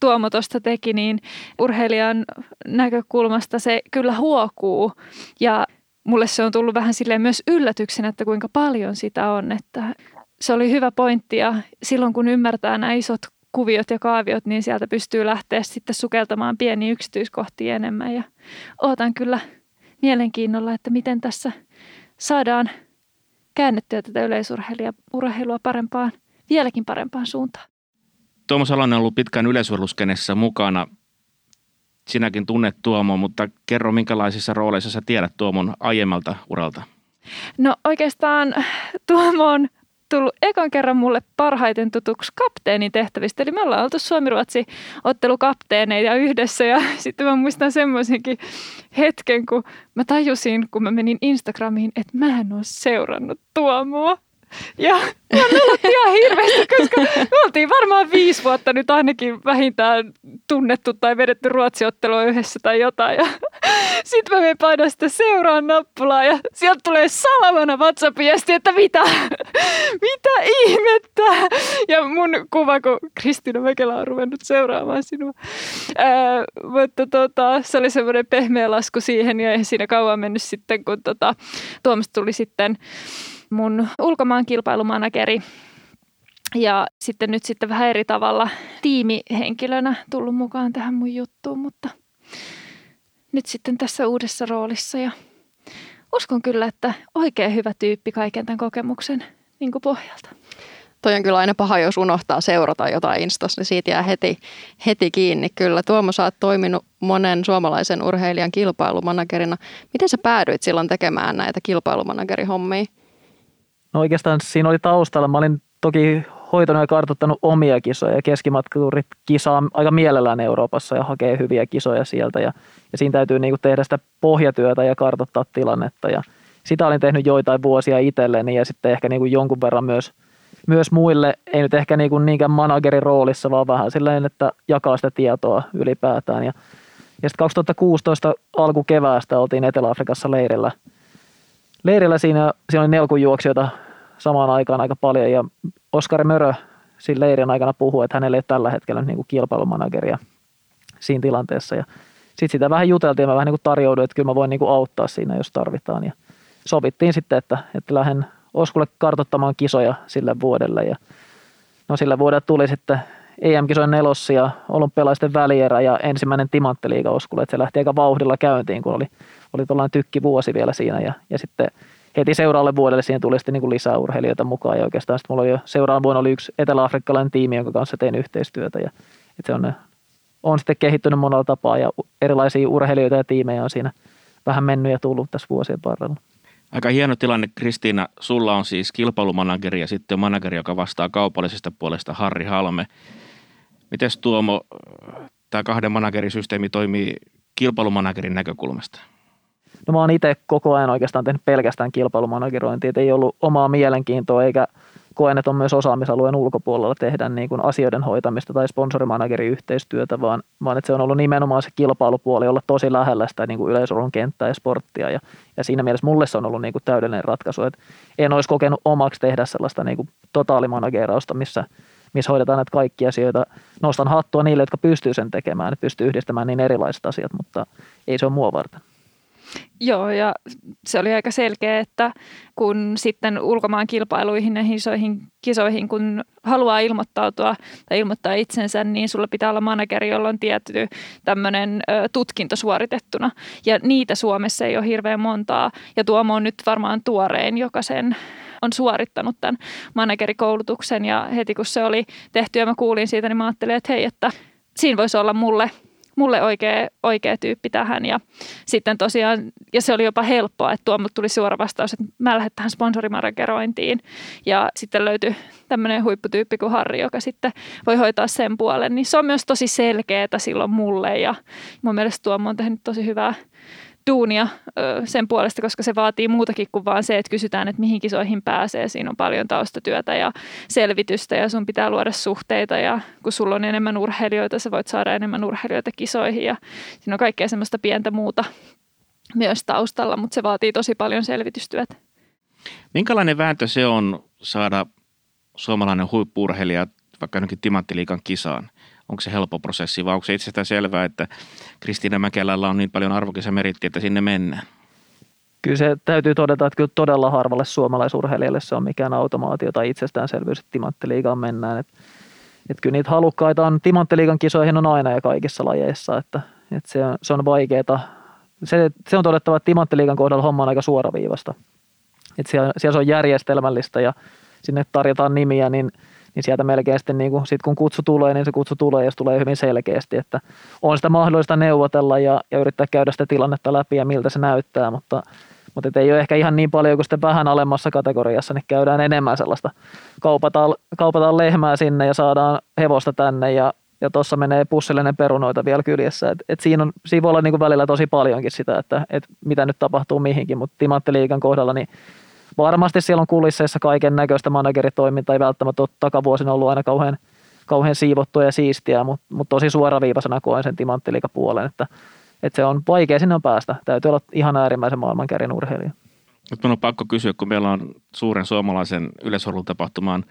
Tuomo tuosta teki, niin urheilijan näkökulmasta se kyllä huokuu. Ja mulle se on tullut vähän silleen myös yllätyksenä, että kuinka paljon sitä on, että se oli hyvä pointti. Ja silloin kun ymmärtää nämä isot kuviot ja kaaviot, niin sieltä pystyy lähteä sitten sukeltamaan pieniä yksityiskohtia enemmän. Ja ootan kyllä mielenkiinnolla, että miten tässä saadaan käännettyä tätä yleisurheilua parempaan, vieläkin parempaan suuntaan. Tuomo Salonen on ollut pitkään yleisurheiluskenessä mukana. Sinäkin tunnet Tuomo, mutta kerro minkälaisissa rooleissa sä tiedät Tuomon aiemmalta uralta? No oikeastaan Tuomo on tullut ekan kerran mulle parhaiten tutuksi kapteenin tehtävistä. Eli me ollaan oltu Suomi-Ruotsi ottelukapteeneita yhdessä ja sitten mä muistan semmoisenkin hetken, kun mä tajusin, kun mä menin Instagramiin, että mä en ole seurannut Tuomoa. Ja mä nolotti ihan hirveästi, koska me oltiin varmaan viisi vuotta nyt ainakin vähintään tunnettu tai vedetty ruotsiottelua yhdessä tai jotain. Ja sitten mä menen painaa sitä seuraan nappulaa ja sieltä tulee salamana WhatsApp-viesti, että mitä, mitä ihmettä. Ja mun kuva, kun Kristiina Mäkelä on ruvennut seuraamaan sinua. Ää, mutta tota, se oli semmoinen pehmeä lasku siihen ja ei siinä kauan mennyt sitten, kun tota, Tuomas tuli sitten mun ulkomaan kilpailumanageri ja sitten nyt sitten vähän eri tavalla tiimihenkilönä tullut mukaan tähän mun juttuun, mutta nyt sitten tässä uudessa roolissa ja uskon kyllä, että oikein hyvä tyyppi kaiken tämän kokemuksen niin pohjalta. Toi on kyllä aina paha, jos unohtaa seurata jotain Instassa, niin siitä jää heti, heti kiinni. Kyllä, Tuomo, sä oot toiminut monen suomalaisen urheilijan kilpailumanagerina. Miten sä päädyit silloin tekemään näitä kilpailumanagerhommia? No oikeastaan siinä oli taustalla. Mä olin toki hoitanut ja kartoittanut omia kisoja. Keskimatkaturit kisaa aika mielellään Euroopassa ja hakee hyviä kisoja sieltä. Ja, ja siinä täytyy niin tehdä sitä pohjatyötä ja kartoittaa tilannetta. Ja sitä olin tehnyt joitain vuosia itselleni ja sitten ehkä niin jonkun verran myös, myös muille. Ei nyt ehkä niin niinkään managerin roolissa, vaan vähän silleen, että jakaa sitä tietoa ylipäätään. Ja, ja sitten 2016 alkukeväästä oltiin Etelä-Afrikassa leirillä. Leirillä siinä, siinä oli nelkujuoksijoita samaan aikaan aika paljon ja Oskari Mörö siinä leirin aikana puhui, että hänellä ei ole tällä hetkellä niin kuin kilpailumanageria siinä tilanteessa. Ja sitten sitä vähän juteltiin ja mä vähän niin kuin tarjouduin, että kyllä mä voin niin kuin auttaa siinä, jos tarvitaan. Ja sovittiin sitten, että, että lähden Oskulle kartottamaan kisoja sille vuodelle. Ja no sillä vuodella tuli sitten EM-kisojen nelossi ja olympialaisten välierä ja ensimmäinen timantteliiga Oskulle, että se lähti aika vauhdilla käyntiin, kun oli, oli tuollainen tykki vuosi vielä siinä ja, ja sitten heti seuraavalle vuodelle siihen tuli sitten niin lisää urheilijoita mukaan ja oikeastaan sitten mulla oli jo seuraavan vuonna oli yksi etelä-afrikkalainen tiimi, jonka kanssa tein yhteistyötä ja se on, on sitten kehittynyt monella tapaa ja erilaisia urheilijoita ja tiimejä on siinä vähän mennyt ja tullut tässä vuosien varrella. Aika hieno tilanne, Kristiina. Sulla on siis kilpailumanageri ja sitten manageri, joka vastaa kaupallisesta puolesta, Harri Halme. Miten Tuomo, tämä kahden managerisysteemi toimii kilpailumanagerin näkökulmasta? No mä oon itse koko ajan oikeastaan tehnyt pelkästään kilpailumanagerointia, että ei ollut omaa mielenkiintoa eikä koen, että on myös osaamisalueen ulkopuolella tehdä niin kuin asioiden hoitamista tai sponsorimanagerin yhteistyötä, vaan, vaan että se on ollut nimenomaan se kilpailupuoli olla tosi lähellä sitä niin kuin yleisurun kenttää ja sporttia. Ja, ja siinä mielessä mulle se on ollut niin kuin täydellinen ratkaisu, että en olisi kokenut omaksi tehdä sellaista niin kuin totaalimanagerausta, missä, missä hoidetaan näitä kaikkia asioita. Nostan hattua niille, jotka pystyy sen tekemään, että pystyy yhdistämään niin erilaiset asiat, mutta ei se ole mua varten. Joo, ja se oli aika selkeä, että kun sitten ulkomaan kilpailuihin ja isoihin kisoihin, kun haluaa ilmoittautua tai ilmoittaa itsensä, niin sulla pitää olla manageri, jolla on tietty tämmöinen tutkinto suoritettuna. Ja niitä Suomessa ei ole hirveän montaa. Ja Tuomo on nyt varmaan tuorein, joka sen on suorittanut tämän managerikoulutuksen. Ja heti kun se oli tehty ja mä kuulin siitä, niin mä ajattelin, että hei, että siinä voisi olla mulle mulle oikea, oikea tyyppi tähän. Ja sitten tosiaan, ja se oli jopa helppoa, että tuo tuli suora vastaus, että mä lähden tähän sponsorimanagerointiin. Ja sitten löytyi tämmöinen huipputyyppi kuin Harri, joka sitten voi hoitaa sen puolen. Niin se on myös tosi selkeää silloin mulle ja mun mielestä tuo on tehnyt tosi hyvää duunia sen puolesta, koska se vaatii muutakin kuin vaan se, että kysytään, että mihin kisoihin pääsee. Siinä on paljon taustatyötä ja selvitystä ja sun pitää luoda suhteita ja kun sulla on enemmän urheilijoita, sä voit saada enemmän urheilijoita kisoihin ja siinä on kaikkea semmoista pientä muuta myös taustalla, mutta se vaatii tosi paljon selvitystyötä. Minkälainen vääntö se on saada suomalainen huippurheilija vaikka jonkin Timanttiliikan kisaan? Onko se helppo prosessi vai onko se itsestään selvää, että Kristiina Mäkelällä on niin paljon arvokisa meritti, että sinne mennään? Kyllä se täytyy todeta, että kyllä todella harvalle suomalaisurheilijalle se on mikään automaatio tai itsestäänselvyys, että Timanttiliigaan mennään. Et, et kyllä niitä halukkaita on, Timanttiliigan kisoihin on aina ja kaikissa lajeissa, että, että se, on, se on vaikeaa. Se, se on todettava, että Timanttiliigan kohdalla homma on aika suoraviivasta. Että siellä, siellä se on järjestelmällistä ja sinne tarjotaan nimiä, niin – niin sieltä melkein sitten niin kuin, sit kun kutsu tulee, niin se kutsu tulee ja se tulee hyvin selkeästi, että on sitä mahdollista neuvotella ja, ja yrittää käydä sitä tilannetta läpi ja miltä se näyttää, mutta, mutta ei ole ehkä ihan niin paljon kuin sitten vähän alemmassa kategoriassa, niin käydään enemmän sellaista, kaupataan, kaupataan lehmää sinne ja saadaan hevosta tänne ja, ja tuossa menee pussillinen perunoita vielä kyljessä. Et, et siinä, on, siinä voi olla niin kuin välillä tosi paljonkin sitä, että et mitä nyt tapahtuu mihinkin, mutta Timanttiliikan kohdalla niin varmasti siellä on kulisseissa kaiken näköistä manageritoimintaa, ei välttämättä ole takavuosina ollut aina kauhean, kauhean siivottua ja siistiä, mutta, mutta tosi suoraviivaisena koen sen puolen, että, että se on vaikea sinne päästä. Täytyy olla ihan äärimmäisen maailmankärin urheilija. Nyt minun on pakko kysyä, kun meillä on suuren suomalaisen yleisurheilutapahtuman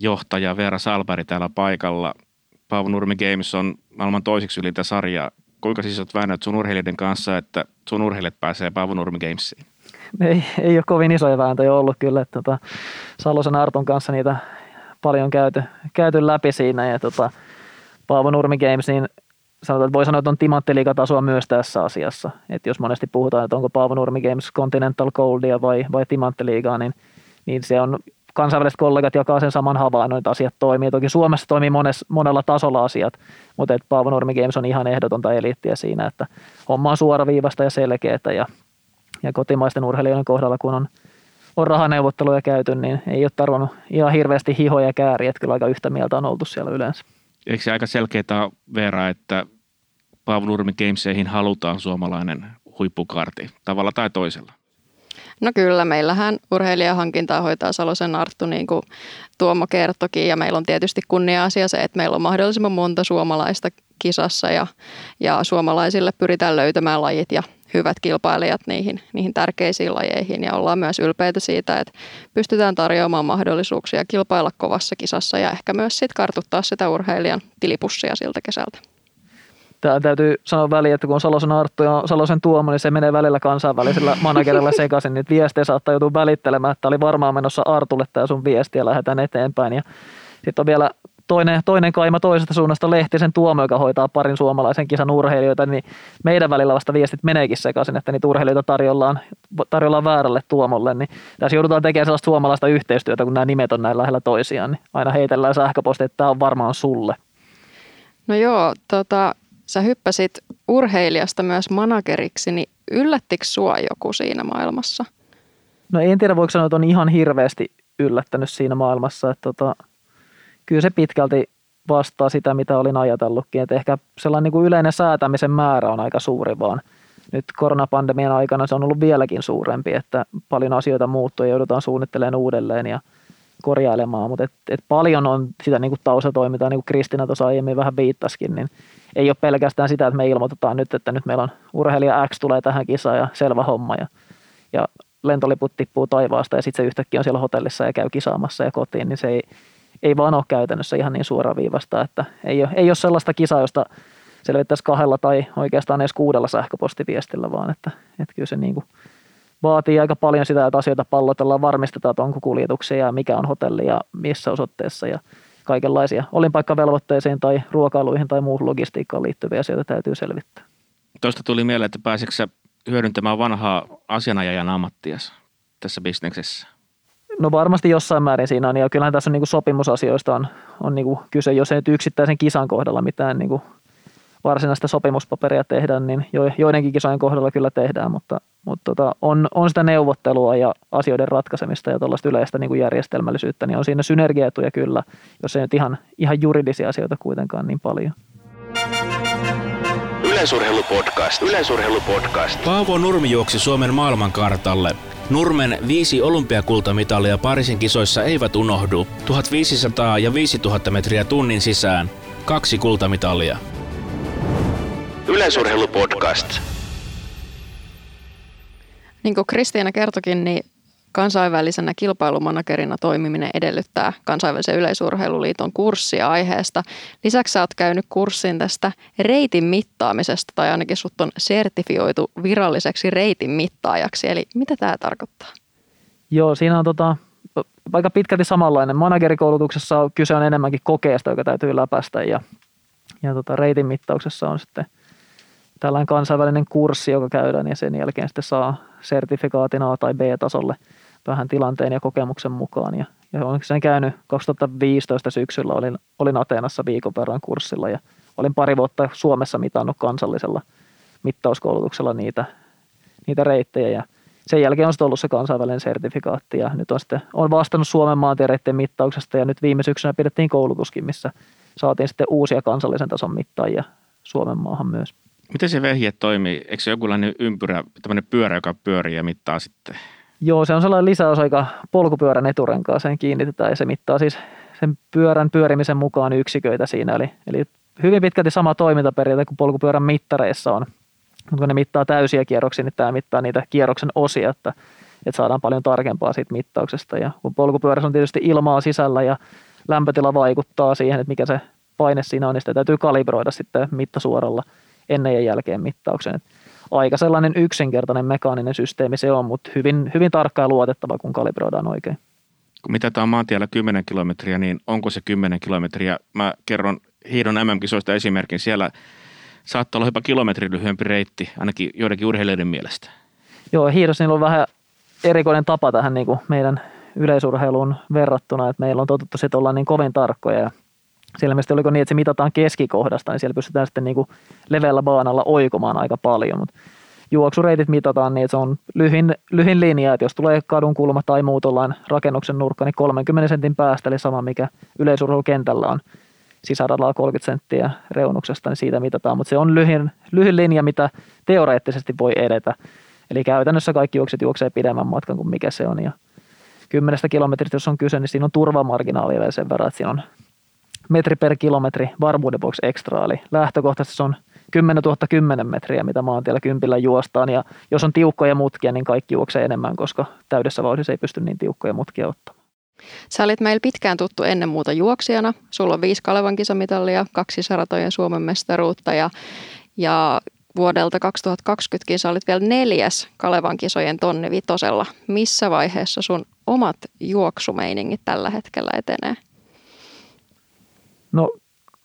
johtaja Veera Salberi täällä paikalla. Paavo Nurmi Games on maailman toiseksi ylintä sarjaa. Kuinka siis olet väännät sun urheilijoiden kanssa, että sun urheilijat pääsee Paavo Nurmi Gamesiin? Ei, ei ole kovin isoja vääntöjä ollut kyllä. Että, tota, Salosen Artun kanssa niitä paljon käyty, käyty läpi siinä ja tota, Paavo Nurmi Games, niin sanotaan, että voi sanoa, että on timanttiligatasoa myös tässä asiassa. Että jos monesti puhutaan, että onko Paavo Nurmi Games Continental Goldia vai, vai timanttiliigaa, niin, niin se on kansainväliset kollegat jakaa sen saman havainnon, että asiat toimii. Toki Suomessa toimii mones, monella tasolla asiat, mutta Paavo Nurmi Games on ihan ehdotonta eliittiä siinä, että homma on suoraviivasta ja selkeää ja ja kotimaisten urheilijoiden kohdalla, kun on, on rahaneuvotteluja käyty, niin ei ole tarvinnut ihan hirveästi hihoja kääriä, että kyllä aika yhtä mieltä on oltu siellä yleensä. Eikö se aika selkeää Veera, että Paavo Nurmi Gameseihin halutaan suomalainen huippukarti tavalla tai toisella? No kyllä, meillähän urheilijahankintaa hoitaa Salosen Arttu, niin kuin Tuomo kertokin, ja meillä on tietysti kunnia-asia se, että meillä on mahdollisimman monta suomalaista kisassa, ja, ja suomalaisille pyritään löytämään lajit ja hyvät kilpailijat niihin, niihin tärkeisiin lajeihin, ja ollaan myös ylpeitä siitä, että pystytään tarjoamaan mahdollisuuksia kilpailla kovassa kisassa, ja ehkä myös sitten kartuttaa sitä urheilijan tilipussia siltä kesältä. Tämä täytyy sanoa väliin, että kun on Salosen Arttu ja Salosen Tuomo, niin se menee välillä kansainvälisellä managerilla sekaisin. Niitä viestejä saattaa joutua välittelemään, että oli varmaan menossa Artulle tämä sun viesti ja lähdetään eteenpäin. Ja sitten on vielä toinen, toinen kaima toisesta suunnasta Lehtisen Tuomo, joka hoitaa parin suomalaisen kisan urheilijoita, niin meidän välillä vasta viestit meneekin sekaisin, että niitä urheilijoita tarjollaan, tarjollaan väärälle Tuomolle. Niin tässä joudutaan tekemään sellaista suomalaista yhteistyötä, kun nämä nimet on näin lähellä toisiaan, niin aina heitellään sähköposti, että tämä on varmaan sulle. No joo, tota, sä hyppäsit urheilijasta myös manageriksi, niin yllättikö sua joku siinä maailmassa? No en tiedä, voiko sanoa, että on ihan hirveästi yllättänyt siinä maailmassa. Että tota, kyllä se pitkälti vastaa sitä, mitä olin ajatellutkin. Että ehkä sellainen niin kuin yleinen säätämisen määrä on aika suuri vaan. Nyt koronapandemian aikana se on ollut vieläkin suurempi, että paljon asioita muuttuu ja joudutaan suunnittelemaan uudelleen ja korjailemaan. Mutta et, et paljon on sitä niin kuin taustatoimintaa, niin kuin Kristina tuossa aiemmin vähän viittaskin, niin ei ole pelkästään sitä, että me ilmoitetaan nyt, että nyt meillä on urheilija X tulee tähän kisaan ja selvä homma ja, ja lentoliput tippuu taivaasta ja sitten se yhtäkkiä on siellä hotellissa ja käy kisaamassa ja kotiin, niin se ei, ei vaan ole käytännössä ihan niin suoraviivasta, että ei ole, ei ole sellaista kisaa, josta selvittäisi kahdella tai oikeastaan edes kuudella sähköpostiviestillä, vaan että, että kyllä se niin kuin vaatii aika paljon sitä, että asioita pallotellaan, varmistetaan, että onko kuljetuksia ja mikä on hotelli ja missä osoitteessa ja kaikenlaisia olinpaikkavelvoitteisiin tai ruokailuihin tai muuhun logistiikkaan liittyviä asioita täytyy selvittää. Tuosta tuli mieleen, että pääsitkö hyödyntämään vanhaa asianajajan ammattias tässä bisneksessä? No varmasti jossain määrin siinä on, ja kyllähän tässä on niin kuin sopimusasioista on, on niin kuin kyse, jos ei nyt yksittäisen kisan kohdalla mitään niin kuin varsinaista sopimuspaperia tehdään, niin joidenkin kisojen kohdalla kyllä tehdään, mutta, mutta tota, on, on sitä neuvottelua ja asioiden ratkaisemista ja tuollaista yleistä niin kuin järjestelmällisyyttä, niin on siinä synergiaetuja kyllä, jos ei nyt ihan, ihan juridisia asioita kuitenkaan niin paljon. Yleisurheilupodcast. Yleisurheilupodcast. Paavo Nurmi juoksi Suomen maailmankartalle. Nurmen viisi olympiakultamitalia Pariisin kisoissa eivät unohdu. 1500 ja 5000 metriä tunnin sisään. Kaksi kultamitalia. Yleisurheilupodcast. Niin kuin Kristiina kertokin, niin kansainvälisenä kilpailumanagerina toimiminen edellyttää kansainvälisen yleisurheiluliiton kurssia aiheesta. Lisäksi sä oot käynyt kurssin tästä reitin mittaamisesta, tai ainakin sut on sertifioitu viralliseksi reitin mittaajaksi. Eli mitä tämä tarkoittaa? Joo, siinä on tota, aika pitkälti samanlainen. Managerikoulutuksessa kyse on enemmänkin kokeesta, joka täytyy läpäistä, ja, ja tota, reitin mittauksessa on sitten – tällainen kansainvälinen kurssi, joka käydään ja sen jälkeen sitten saa sertifikaatin A- tai B-tasolle vähän tilanteen ja kokemuksen mukaan. Ja, ja olen sen käynyt 2015 syksyllä, olin, olin Ateenassa viikon verran kurssilla ja olin pari vuotta Suomessa mitannut kansallisella mittauskoulutuksella niitä, niitä reittejä ja sen jälkeen on sitten ollut se kansainvälinen sertifikaatti ja nyt on sitten on vastannut Suomen maantiereiden mittauksesta ja nyt viime syksynä pidettiin koulutuskin, missä saatiin sitten uusia kansallisen tason mittaajia Suomen maahan myös. Miten se vehje toimii? Eikö se jokinlainen ympyrä, tämmöinen pyörä, joka pyörii ja mittaa sitten? Joo, se on sellainen lisäosa, joka polkupyörän eturenkaaseen kiinnitetään ja se mittaa siis sen pyörän pyörimisen mukaan yksiköitä siinä. Eli, eli hyvin pitkälti sama toimintaperiaate kuin polkupyörän mittareissa on. Mutta kun ne mittaa täysiä kierroksia, niin tämä mittaa niitä kierroksen osia, että, että saadaan paljon tarkempaa siitä mittauksesta. Ja kun polkupyörässä on tietysti ilmaa sisällä ja lämpötila vaikuttaa siihen, että mikä se paine siinä on, niin sitä täytyy kalibroida sitten mittasuoralla – ennen ja jälkeen mittauksen. Et aika sellainen yksinkertainen mekaaninen systeemi se on, mutta hyvin, hyvin tarkka ja luotettava, kun kalibroidaan oikein. Kun mitataan maantiellä 10 kilometriä, niin onko se 10 kilometriä? Mä kerron hiidon MM-kisoista esimerkin. Siellä saattaa olla jopa kilometrin lyhyempi reitti, ainakin joidenkin urheilijoiden mielestä. Joo, hiidossa niillä on vähän erikoinen tapa tähän niin kuin meidän yleisurheiluun verrattuna, että meillä on totuttu että ollaan niin kovin tarkkoja ja siellä ilmeisesti oliko niin, että se mitataan keskikohdasta, niin siellä pystytään sitten niin kuin leveällä baanalla oikomaan aika paljon. Mutta juoksureitit mitataan niin, että se on lyhin, lyhin linja, että jos tulee kadun kulma tai muutollain rakennuksen nurkka, niin 30 sentin päästä, eli sama mikä yleisurheilukentällä on sisäradalla 30 senttiä reunuksesta, niin siitä mitataan, mutta se on lyhin, lyhin linja, mitä teoreettisesti voi edetä. Eli käytännössä kaikki juokset juoksee pidemmän matkan kuin mikä se on. Ja kymmenestä kilometristä, jos on kyse, niin siinä on turvamarginaali vielä sen verran, että siinä on metri per kilometri varmuuden vuoksi ekstra. Eli lähtökohtaisesti se on 10 000 10 metriä, mitä maantiellä kympillä juostaan. Ja jos on tiukkoja mutkia, niin kaikki juoksee enemmän, koska täydessä vauhdissa ei pysty niin tiukkoja mutkia ottamaan. Sä olit meillä pitkään tuttu ennen muuta juoksijana. Sulla on viisi Kalevan kisamitalia, kaksi saratojen Suomen mestaruutta ja, ja vuodelta 2020 kisa olit vielä neljäs Kalevan kisojen tonni vitosella. Missä vaiheessa sun omat juoksumeiningit tällä hetkellä etenee? No,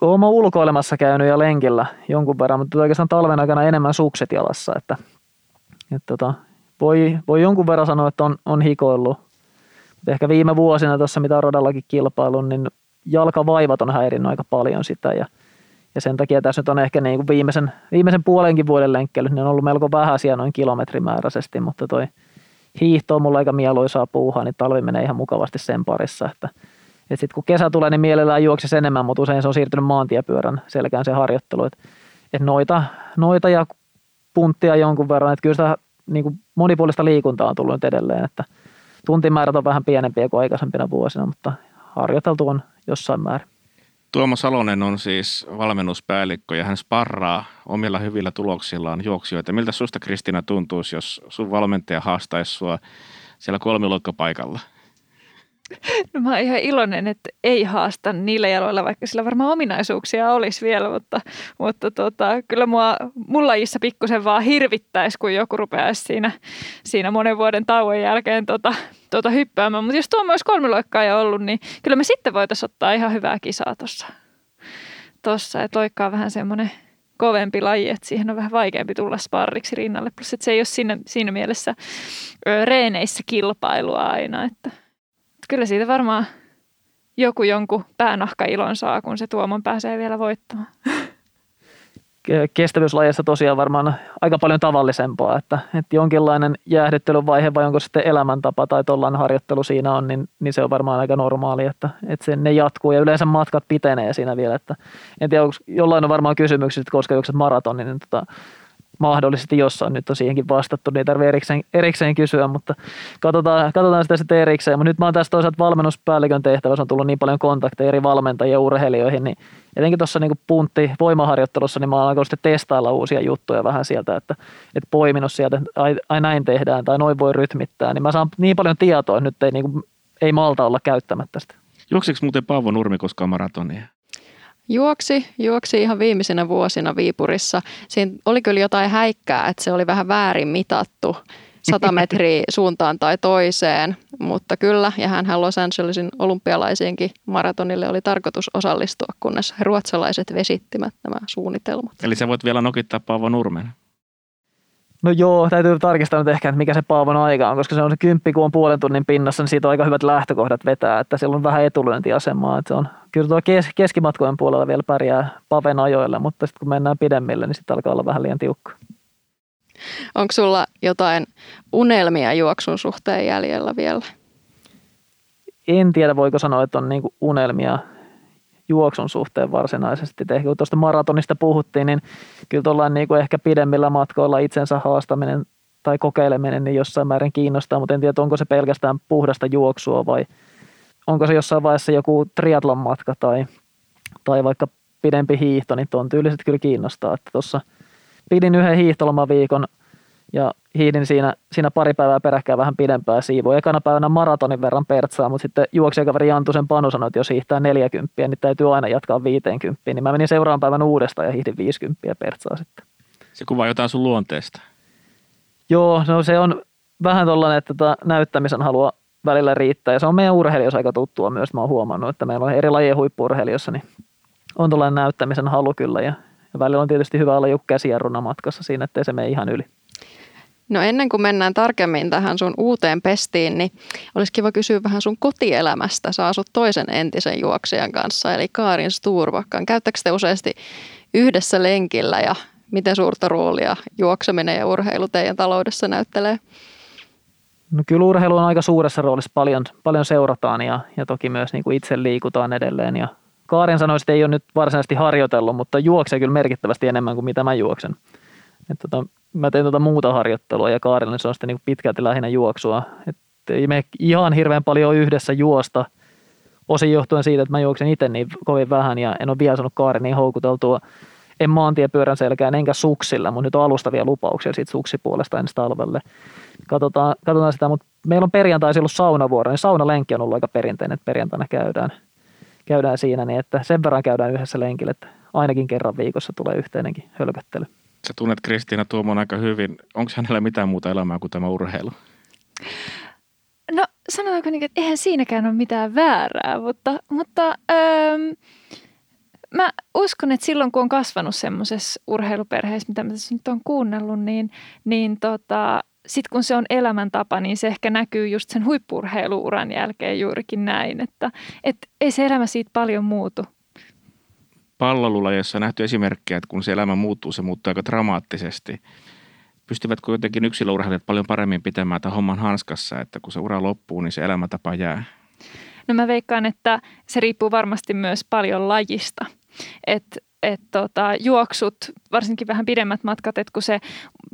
olen ulkoilemassa käynyt ja lenkillä jonkun verran, mutta oikeastaan talven aikana enemmän sukset jalassa, että, että tota, voi, voi jonkun verran sanoa, että on, on hikoillut. Mutta ehkä viime vuosina tuossa, mitä on radallakin kilpailun, niin jalkavaivat on häirinnyt aika paljon sitä ja, ja sen takia tässä nyt on ehkä niin kuin viimeisen, viimeisen puolenkin vuoden lenkkeily, niin on ollut melko vähäisiä noin kilometrimääräisesti, mutta toi hiihto on mulla aika mieluisaa puuhaa, niin talvi menee ihan mukavasti sen parissa, että – et sitten kun kesä tulee, niin mielellään juoksisi enemmän, mutta usein se on siirtynyt maantiepyörän selkään se harjoittelu. Et, et noita, noita ja punttia jonkun verran, että kyllä sitä niin kuin monipuolista liikuntaa on tullut nyt edelleen, että tuntimäärät on vähän pienempiä kuin aikaisempina vuosina, mutta harjoiteltu on jossain määrin. Tuomo Salonen on siis valmennuspäällikkö ja hän sparraa omilla hyvillä tuloksillaan juoksijoita. Miltä susta Kristina tuntuisi, jos sun valmentaja haastaisi sua siellä kolmiloikkapaikalla? No mä oon ihan iloinen, että ei haasta niillä jaloilla, vaikka sillä varmaan ominaisuuksia olisi vielä, mutta, mutta tota, kyllä mua, mun lajissa pikkusen vaan hirvittäisi, kun joku rupeaisi siinä, siinä monen vuoden tauon jälkeen tota, tota hyppäämään. Mutta jos tuo olisi kolmiloikkaa jo ollut, niin kyllä me sitten voitaisiin ottaa ihan hyvää kisaa tuossa. Tossa, että loikkaa vähän semmoinen kovempi laji, että siihen on vähän vaikeampi tulla sparriksi rinnalle. Plus, että se ei ole siinä, siinä mielessä reeneissä kilpailua aina, että – kyllä siitä varmaan joku jonkun päänahka ilon saa, kun se Tuomon pääsee vielä voittamaan. Kestävyyslajissa tosiaan varmaan aika paljon tavallisempaa, että, että jonkinlainen jäähdyttelyvaihe vai onko sitten elämäntapa tai tuollainen harjoittelu siinä on, niin, niin se on varmaan aika normaali, että, että se, ne jatkuu ja yleensä matkat pitenee siinä vielä, että en tiedä, onko jollain on varmaan kysymyksiä, koska juokset maratonin, niin tota, mahdollisesti jossain nyt on siihenkin vastattu, niin ei tarvitse erikseen, erikseen kysyä, mutta katsotaan, katsotaan sitä sitten erikseen. Mutta nyt mä oon tässä toisaalta valmennuspäällikön tehtävässä on tullut niin paljon kontakteja eri valmentajia urheilijoihin, niin etenkin tuossa niin puntti voimaharjoittelussa, niin mä oon alkanut sitten testailla uusia juttuja vähän sieltä, että, että poiminut sieltä, että ai, ai, näin tehdään tai noin voi rytmittää, niin mä saan niin paljon tietoa, nyt ei, niin kuin, ei malta olla käyttämättä sitä. Juoksiko muuten Paavo Nurmi koskaan maratonia? Juoksi, juoksi ihan viimeisenä vuosina Viipurissa. Siinä oli kyllä jotain häikkää, että se oli vähän väärin mitattu 100 metriä suuntaan tai toiseen, mutta kyllä, ja hän Los Angelesin olympialaisiinkin maratonille oli tarkoitus osallistua, kunnes ruotsalaiset vesittivät nämä suunnitelmat. Eli sä voit vielä nokittaa Paavo Nurmen. No joo, täytyy tarkistaa nyt ehkä, että mikä se Paavon aika on, koska se on se kymppi, kun on puolen tunnin pinnassa, niin siitä on aika hyvät lähtökohdat vetää, että sillä on vähän etulyöntiasemaa. Että se on, kyllä tuo kes, keskimatkojen puolella vielä pärjää Paven ajoille, mutta sitten kun mennään pidemmille, niin sitten alkaa olla vähän liian tiukka. Onko sulla jotain unelmia juoksun suhteen jäljellä vielä? En tiedä, voiko sanoa, että on niinku unelmia juoksun suhteen varsinaisesti. Ehkä kun tuosta maratonista puhuttiin, niin kyllä tuollain niin kuin ehkä pidemmillä matkoilla itsensä haastaminen tai kokeileminen niin jossain määrin kiinnostaa, mutta en tiedä, onko se pelkästään puhdasta juoksua vai onko se jossain vaiheessa joku triatlon matka tai, tai vaikka pidempi hiihto, niin tuon tyyliset kyllä kiinnostaa. Että tuossa pidin yhden hiihtolomaviikon – ja hiidin siinä, siinä pari päivää peräkkäin vähän pidempää siivua. Ekana päivänä maratonin verran pertsaa, mutta sitten juoksijakaveri Jantusen Panu sanoi, että jos hiihtää 40, niin täytyy aina jatkaa 50. Niin mä menin seuraavan päivän uudestaan ja hiihdin 50 pertsaa sitten. Se kuvaa jotain sun luonteesta. Joo, no se on vähän tollainen, että tota näyttämisen halua välillä riittää. Ja se on meidän urheilijoissa aika tuttua myös. Mä oon huomannut, että meillä on eri lajien huippurheilijoissa, niin on tuollainen näyttämisen halu kyllä. Ja, ja välillä on tietysti hyvä olla joku käsijarruna matkassa siinä, ettei se mene ihan yli. No ennen kuin mennään tarkemmin tähän sun uuteen pestiin, niin olisi kiva kysyä vähän sun kotielämästä. Sä asut toisen entisen juoksijan kanssa, eli Kaarin Sturvakkaan. Käyttäkö te useasti yhdessä lenkillä ja miten suurta roolia juokseminen ja urheilu teidän taloudessa näyttelee? No kyllä urheilu on aika suuressa roolissa, paljon, paljon seurataan ja, ja toki myös niin kuin itse liikutaan edelleen. Ja Kaaren sanoi, että ei ole nyt varsinaisesti harjoitellut, mutta juoksee kyllä merkittävästi enemmän kuin mitä mä juoksen. Et tota, mä teen tota muuta harjoittelua ja Kaarilla niin se on sitten niin pitkälti lähinnä juoksua. Et ei me ihan hirveän paljon yhdessä juosta, osin johtuen siitä, että mä juoksen itse niin kovin vähän ja en ole vielä saanut Kaaren niin houkuteltua en maantiepyörän selkään enkä suksilla, mutta nyt on alustavia lupauksia siitä suksipuolesta ensi talvelle. Katsotaan, katsotaan sitä, mutta meillä on perjantaisin ollut saunavuoro, niin saunalenkki on ollut aika perinteinen, että perjantaina käydään, käydään siinä, niin että sen verran käydään yhdessä lenkillä, että ainakin kerran viikossa tulee yhteinenkin hölköttely. Sä tunnet Kristiina Tuomon aika hyvin. Onko hänellä mitään muuta elämää kuin tämä urheilu? No sanotaanko niin, että eihän siinäkään ole mitään väärää, mutta, mutta ähm, mä uskon, että silloin kun on kasvanut semmoisessa urheiluperheessä, mitä mä tässä nyt on kuunnellut, niin, niin tota, sitten kun se on elämäntapa, niin se ehkä näkyy just sen huippurheiluuran jälkeen juurikin näin, että et ei se elämä siitä paljon muutu. Pallolulajassa on nähty esimerkkejä, että kun se elämä muuttuu, se muuttuu aika dramaattisesti. Pystyvätkö jotenkin yksilöurheilijat paljon paremmin pitämään tämän homman hanskassa, että kun se ura loppuu, niin se elämäntapa jää? No mä veikkaan, että se riippuu varmasti myös paljon lajista. Että et tota, juoksut, varsinkin vähän pidemmät matkat, että kun se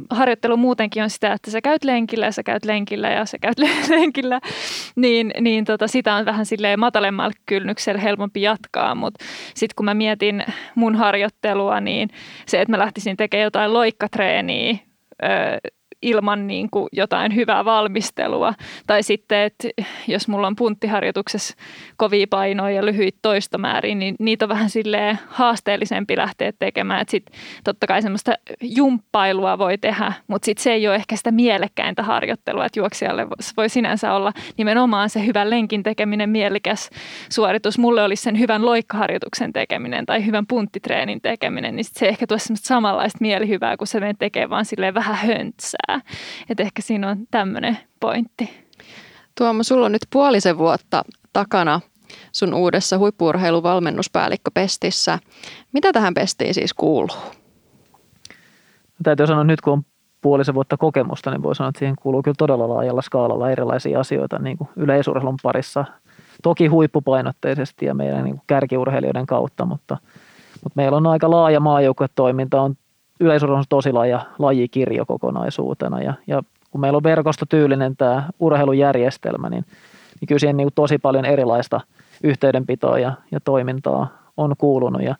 harjoittelu muutenkin on sitä, että sä käyt lenkillä ja sä käyt lenkillä ja sä käyt lenkillä, niin, niin tota, sitä on vähän silleen matalemmalla kynnyksellä helpompi jatkaa, mutta sitten kun mä mietin mun harjoittelua, niin se, että mä lähtisin tekemään jotain loikkatreeniä, ilman niin kuin jotain hyvää valmistelua. Tai sitten, että jos mulla on punttiharjoituksessa kovia painoja ja lyhyitä toistomäärin, niin niitä on vähän silleen haasteellisempi lähteä tekemään. Että sitten totta kai semmoista jumppailua voi tehdä, mutta sitten se ei ole ehkä sitä mielekkäintä harjoittelua, että juoksijalle voi sinänsä olla nimenomaan se hyvän lenkin tekeminen mielekäs suoritus. Mulle olisi sen hyvän loikkaharjoituksen tekeminen tai hyvän punttitreenin tekeminen, niin sit se ehkä tuo semmoista samanlaista mielihyvää, kun se tekee vaan silleen vähän höntsää lisää. Että ehkä siinä on tämmöinen pointti. Tuomo, sulla on nyt puolisen vuotta takana sun uudessa huippuurheiluvalmennuspäällikkö Pestissä. Mitä tähän pestiin siis kuuluu? Täytyy sanoa, että nyt kun on puolisen vuotta kokemusta, niin voi sanoa, että siihen kuuluu kyllä todella laajalla skaalalla erilaisia asioita niin kuin yleisurheilun parissa. Toki huippupainotteisesti ja meidän niin kuin kärkiurheilijoiden kautta, mutta, mutta meillä on aika laaja maajoukkuetoiminta, on yleisurheilu on tosi laaja lajikirjo kokonaisuutena. Ja, ja kun meillä on verkostotyylinen tämä urheilujärjestelmä, niin, niin kyllä siihen niin tosi paljon erilaista yhteydenpitoa ja, ja toimintaa on kuulunut. Ja,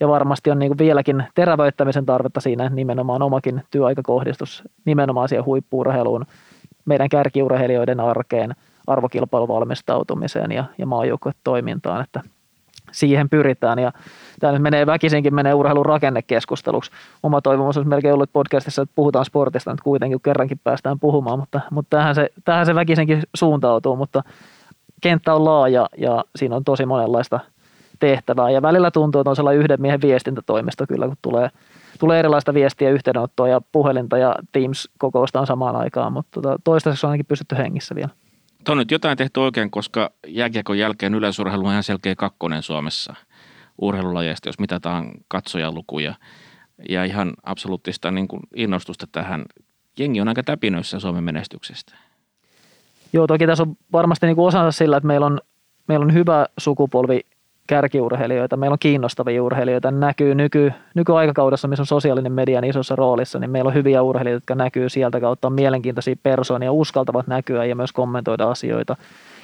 ja varmasti on niin vieläkin terävöittämisen tarvetta siinä nimenomaan omakin työaikakohdistus nimenomaan siihen huippuurheiluun, meidän kärkiurheilijoiden arkeen, arvokilpailuvalmistautumiseen ja, ja maajoukkuetoimintaan, että siihen pyritään ja tämä nyt menee väkisinkin menee urheilun rakennekeskusteluksi. Oma toivomus olisi melkein ollut podcastissa, että puhutaan sportista nyt kuitenkin, kun kerrankin päästään puhumaan, mutta, mutta tähän, se, tähän se väkisinkin suuntautuu, mutta kenttä on laaja ja siinä on tosi monenlaista tehtävää ja välillä tuntuu, että on sellainen yhden miehen viestintätoimisto kyllä, kun tulee, tulee erilaista viestiä, yhteydenottoa ja puhelinta ja Teams-kokousta on samaan aikaan, mutta tota, toistaiseksi on ainakin pystytty hengissä vielä. On nyt jotain tehty oikein, koska jääkiekon jälkeen yleisurheilu on ihan selkeä kakkonen Suomessa – urheilulajeista, jos mitataan katsojalukuja ja ihan absoluuttista niin kuin innostusta tähän. Jengi on aika täpinöissä Suomen menestyksestä. Joo, toki tässä on varmasti niin kuin osansa sillä, että meillä on, meillä on hyvä sukupolvi kärkiurheilijoita, meillä on kiinnostavia urheilijoita, näkyy nyky, nykyaikakaudessa, missä on sosiaalinen media niin isossa roolissa, niin meillä on hyviä urheilijoita, jotka näkyy sieltä kautta, on mielenkiintoisia persoonia, uskaltavat näkyä ja myös kommentoida asioita.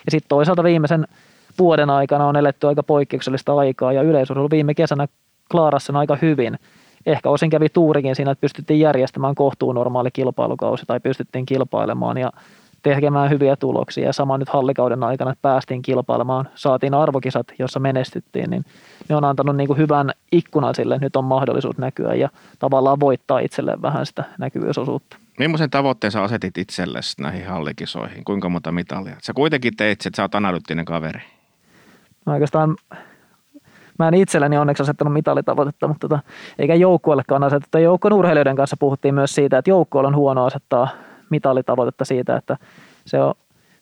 Ja sitten toisaalta viimeisen vuoden aikana on eletty aika poikkeuksellista aikaa ja yleisurheilu viime kesänä klaarasi sen aika hyvin. Ehkä osin kävi tuurikin siinä, että pystyttiin järjestämään kohtuun normaali kilpailukausi tai pystyttiin kilpailemaan ja tekemään hyviä tuloksia. Ja sama nyt hallikauden aikana, että päästiin kilpailemaan, saatiin arvokisat, jossa menestyttiin, niin ne on antanut niin kuin hyvän ikkunan sille, nyt on mahdollisuus näkyä ja tavallaan voittaa itselleen vähän sitä näkyvyysosuutta. Millaisen tavoitteen sä asetit itsellesi näihin hallikisoihin? Kuinka monta mitalia? Sä kuitenkin teit, että sä oot analyyttinen kaveri. Mä oikeastaan mä en itselleni onneksi asettanut mitalitavoitetta, mutta tota, eikä joukkueellekaan asetetta. Joukkueen urheilijoiden kanssa puhuttiin myös siitä, että joukkueella on huono asettaa mitalitavoitetta siitä, että se on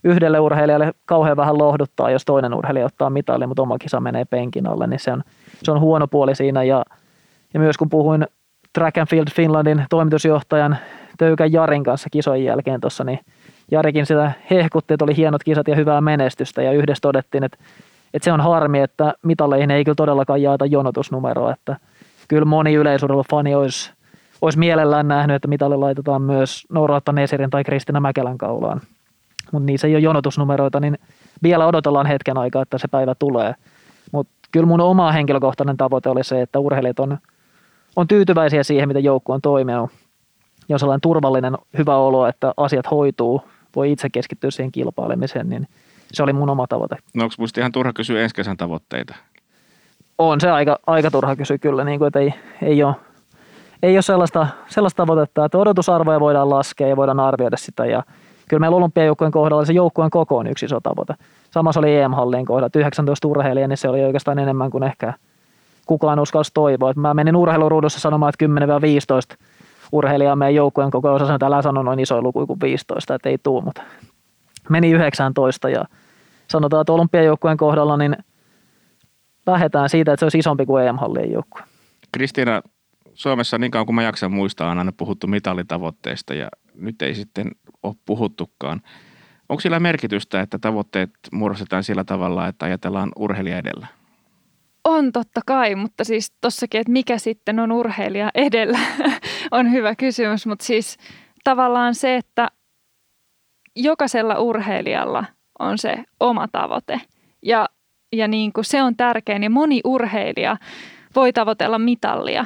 yhdelle urheilijalle kauhean vähän lohduttaa, jos toinen urheilija ottaa mitalin, mutta oma kisa menee penkin alle, niin se on, se on huono puoli siinä. Ja, ja myös kun puhuin Track and Field Finlandin toimitusjohtajan Töykän Jarin kanssa kisojen jälkeen tuossa, niin Jarikin sitä hehkutti, että oli hienot kisat ja hyvää menestystä ja yhdessä todettiin, että, että se on harmi, että mitaleihin ei kyllä todellakaan jaeta jonotusnumeroa, että kyllä moni fani olisi, olisi mielellään nähnyt, että mitalle laitetaan myös Nouratta Nesirin tai Kristina Mäkelän kaulaan. Mutta niissä ei ole jonotusnumeroita, niin vielä odotellaan hetken aikaa, että se päivä tulee. Mutta kyllä mun oma henkilökohtainen tavoite oli se, että urheilijat on, on tyytyväisiä siihen, miten joukku on toiminut. Ja sellainen turvallinen, hyvä olo, että asiat hoituu, voi itse keskittyä siihen kilpailemiseen, niin se oli mun oma tavoite. No onko musta ihan turha kysyä ensi kesän tavoitteita? On se aika, aika turha kysyä kyllä, niin kuin, että ei, ei ole, ei ole sellaista, sellaista tavoitetta, että odotusarvoja voidaan laskea ja voidaan arvioida sitä ja kyllä meillä olympiajoukkueen kohdalla se joukkueen koko on yksi iso tavoite. Samassa oli EM-hallin kohdalla, 19 urheilijaa, niin se oli oikeastaan enemmän kuin ehkä kukaan uskalsi toivoa. Mä menin urheiluruudussa sanomaan, että 10-15 urheilijaa meidän joukkueen koko osa sanoi, että älä sano noin iso luku kuin 15, että ei tuu, mutta meni 19 ja sanotaan, että olympiajoukkueen kohdalla niin lähdetään siitä, että se olisi isompi kuin EM-hallien joukkue. Kristiina, Suomessa niin kauan kuin mä jaksan muistaa, on aina puhuttu mitalitavoitteista ja nyt ei sitten ole puhuttukaan. Onko sillä merkitystä, että tavoitteet muodostetaan sillä tavalla, että ajatellaan urheilija edellä? On totta kai, mutta siis tossakin, että mikä sitten on urheilija edellä, on hyvä kysymys. Mutta siis tavallaan se, että jokaisella urheilijalla on se oma tavoite. Ja, ja niin kuin se on tärkein. Ja moni urheilija voi tavoitella mitallia.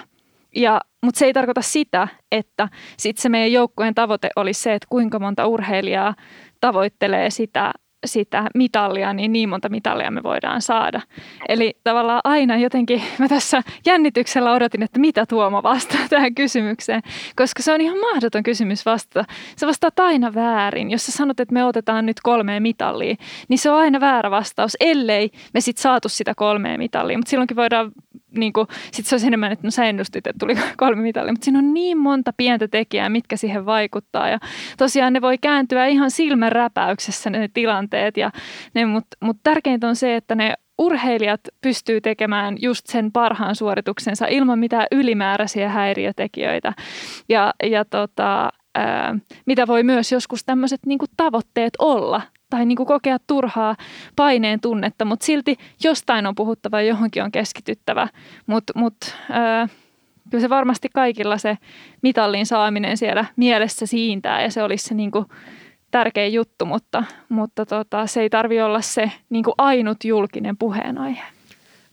Ja, mutta se ei tarkoita sitä, että sitten se meidän joukkueen tavoite olisi se, että kuinka monta urheilijaa tavoittelee sitä sitä mitallia, niin niin monta mitallia me voidaan saada. Eli tavallaan aina jotenkin mä tässä jännityksellä odotin, että mitä Tuomo vastaa tähän kysymykseen, koska se on ihan mahdoton kysymys vastata. Se vastaa aina väärin. Jos sä sanot, että me otetaan nyt kolmea mitallia, niin se on aina väärä vastaus, ellei me sitten saatu sitä kolmea mitallia. Mutta silloinkin voidaan niin kuin, sit se olisi enemmän, että no sä ennustit, että tuli kolme mitalia, mutta siinä on niin monta pientä tekijää, mitkä siihen vaikuttaa. Ja tosiaan ne voi kääntyä ihan silmän räpäyksessä ne tilanteet ja ne, mutta mut tärkeintä on se, että ne urheilijat pystyy tekemään just sen parhaan suorituksensa ilman mitään ylimääräisiä häiriötekijöitä. Ja, ja tota, ää, mitä voi myös joskus tämmöiset niin tavoitteet olla tai niin kuin kokea turhaa paineen tunnetta, mutta silti jostain on puhuttava ja johonkin on keskityttävä. Mutta mut, öö, kyllä se varmasti kaikilla se mitallin saaminen siellä mielessä siintää ja se olisi se niin kuin tärkein juttu, mutta, mutta tota, se ei tarvi olla se niin kuin ainut julkinen puheenaihe.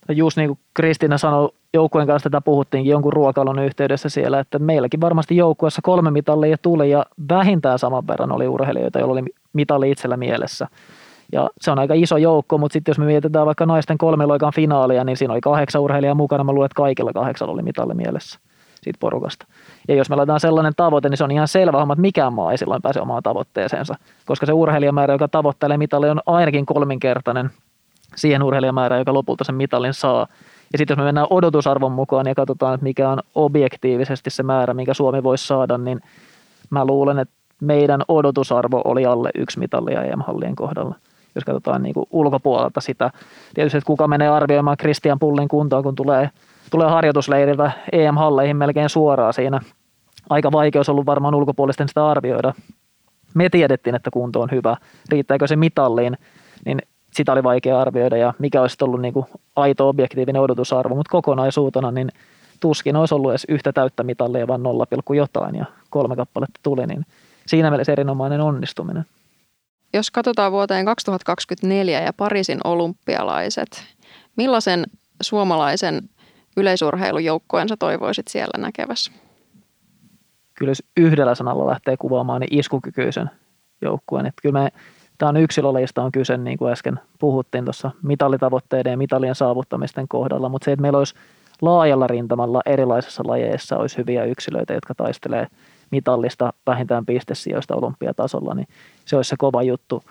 Just niin kuin Kristiina sanoi, joukkueen kanssa tätä puhuttiinkin jonkun ruokailun yhteydessä siellä, että meilläkin varmasti joukkueessa kolme mitallia tuli ja vähintään saman verran oli urheilijoita, joilla oli mitalli itsellä mielessä. Ja se on aika iso joukko, mutta sitten jos me mietitään vaikka naisten kolmiloikan finaalia, niin siinä oli kahdeksan urheilijaa mukana. Mä luulen, että kaikilla kahdeksalla oli mitalli mielessä siitä porukasta. Ja jos me laitetaan sellainen tavoite, niin se on ihan selvä homma, että mikään maa ei silloin pääse omaan tavoitteeseensa. Koska se urheilijamäärä, joka tavoittelee mitalli, on ainakin kolminkertainen siihen urheilijamäärään, joka lopulta sen mitallin saa. Ja sitten jos me mennään odotusarvon mukaan ja katsotaan, että mikä on objektiivisesti se määrä, minkä Suomi voisi saada, niin mä luulen, että meidän odotusarvo oli alle yksi mitallia EM-hallien kohdalla. Jos katsotaan niin kuin ulkopuolelta sitä. Tietysti, että kuka menee arvioimaan Christian Pullin kuntoa, kun tulee, tulee harjoitusleiriltä EM-halleihin melkein suoraan siinä. Aika vaikeus ollut varmaan ulkopuolisten sitä arvioida. Me tiedettiin, että kunto on hyvä. Riittääkö se mitalliin, niin sitä oli vaikea arvioida ja mikä olisi ollut niin kuin aito objektiivinen odotusarvo, mutta kokonaisuutena niin tuskin olisi ollut edes yhtä täyttä mitallia, vaan 0, jotain ja kolme kappaletta tuli, niin siinä mielessä erinomainen onnistuminen. Jos katsotaan vuoteen 2024 ja Pariisin olympialaiset, millaisen suomalaisen yleisurheilujoukkoensa toivoisit siellä näkevässä? Kyllä jos yhdellä sanalla lähtee kuvaamaan, niin iskukykyisen joukkueen. Että kyllä me Tämä on yksilölajista on kyse, niin kuin äsken puhuttiin tuossa mitallitavoitteiden ja mitalien saavuttamisten kohdalla, mutta se, että meillä olisi laajalla rintamalla erilaisissa lajeissa olisi hyviä yksilöitä, jotka taistelee mitallista vähintään pistesijoista olympiatasolla, niin se olisi se kova juttu.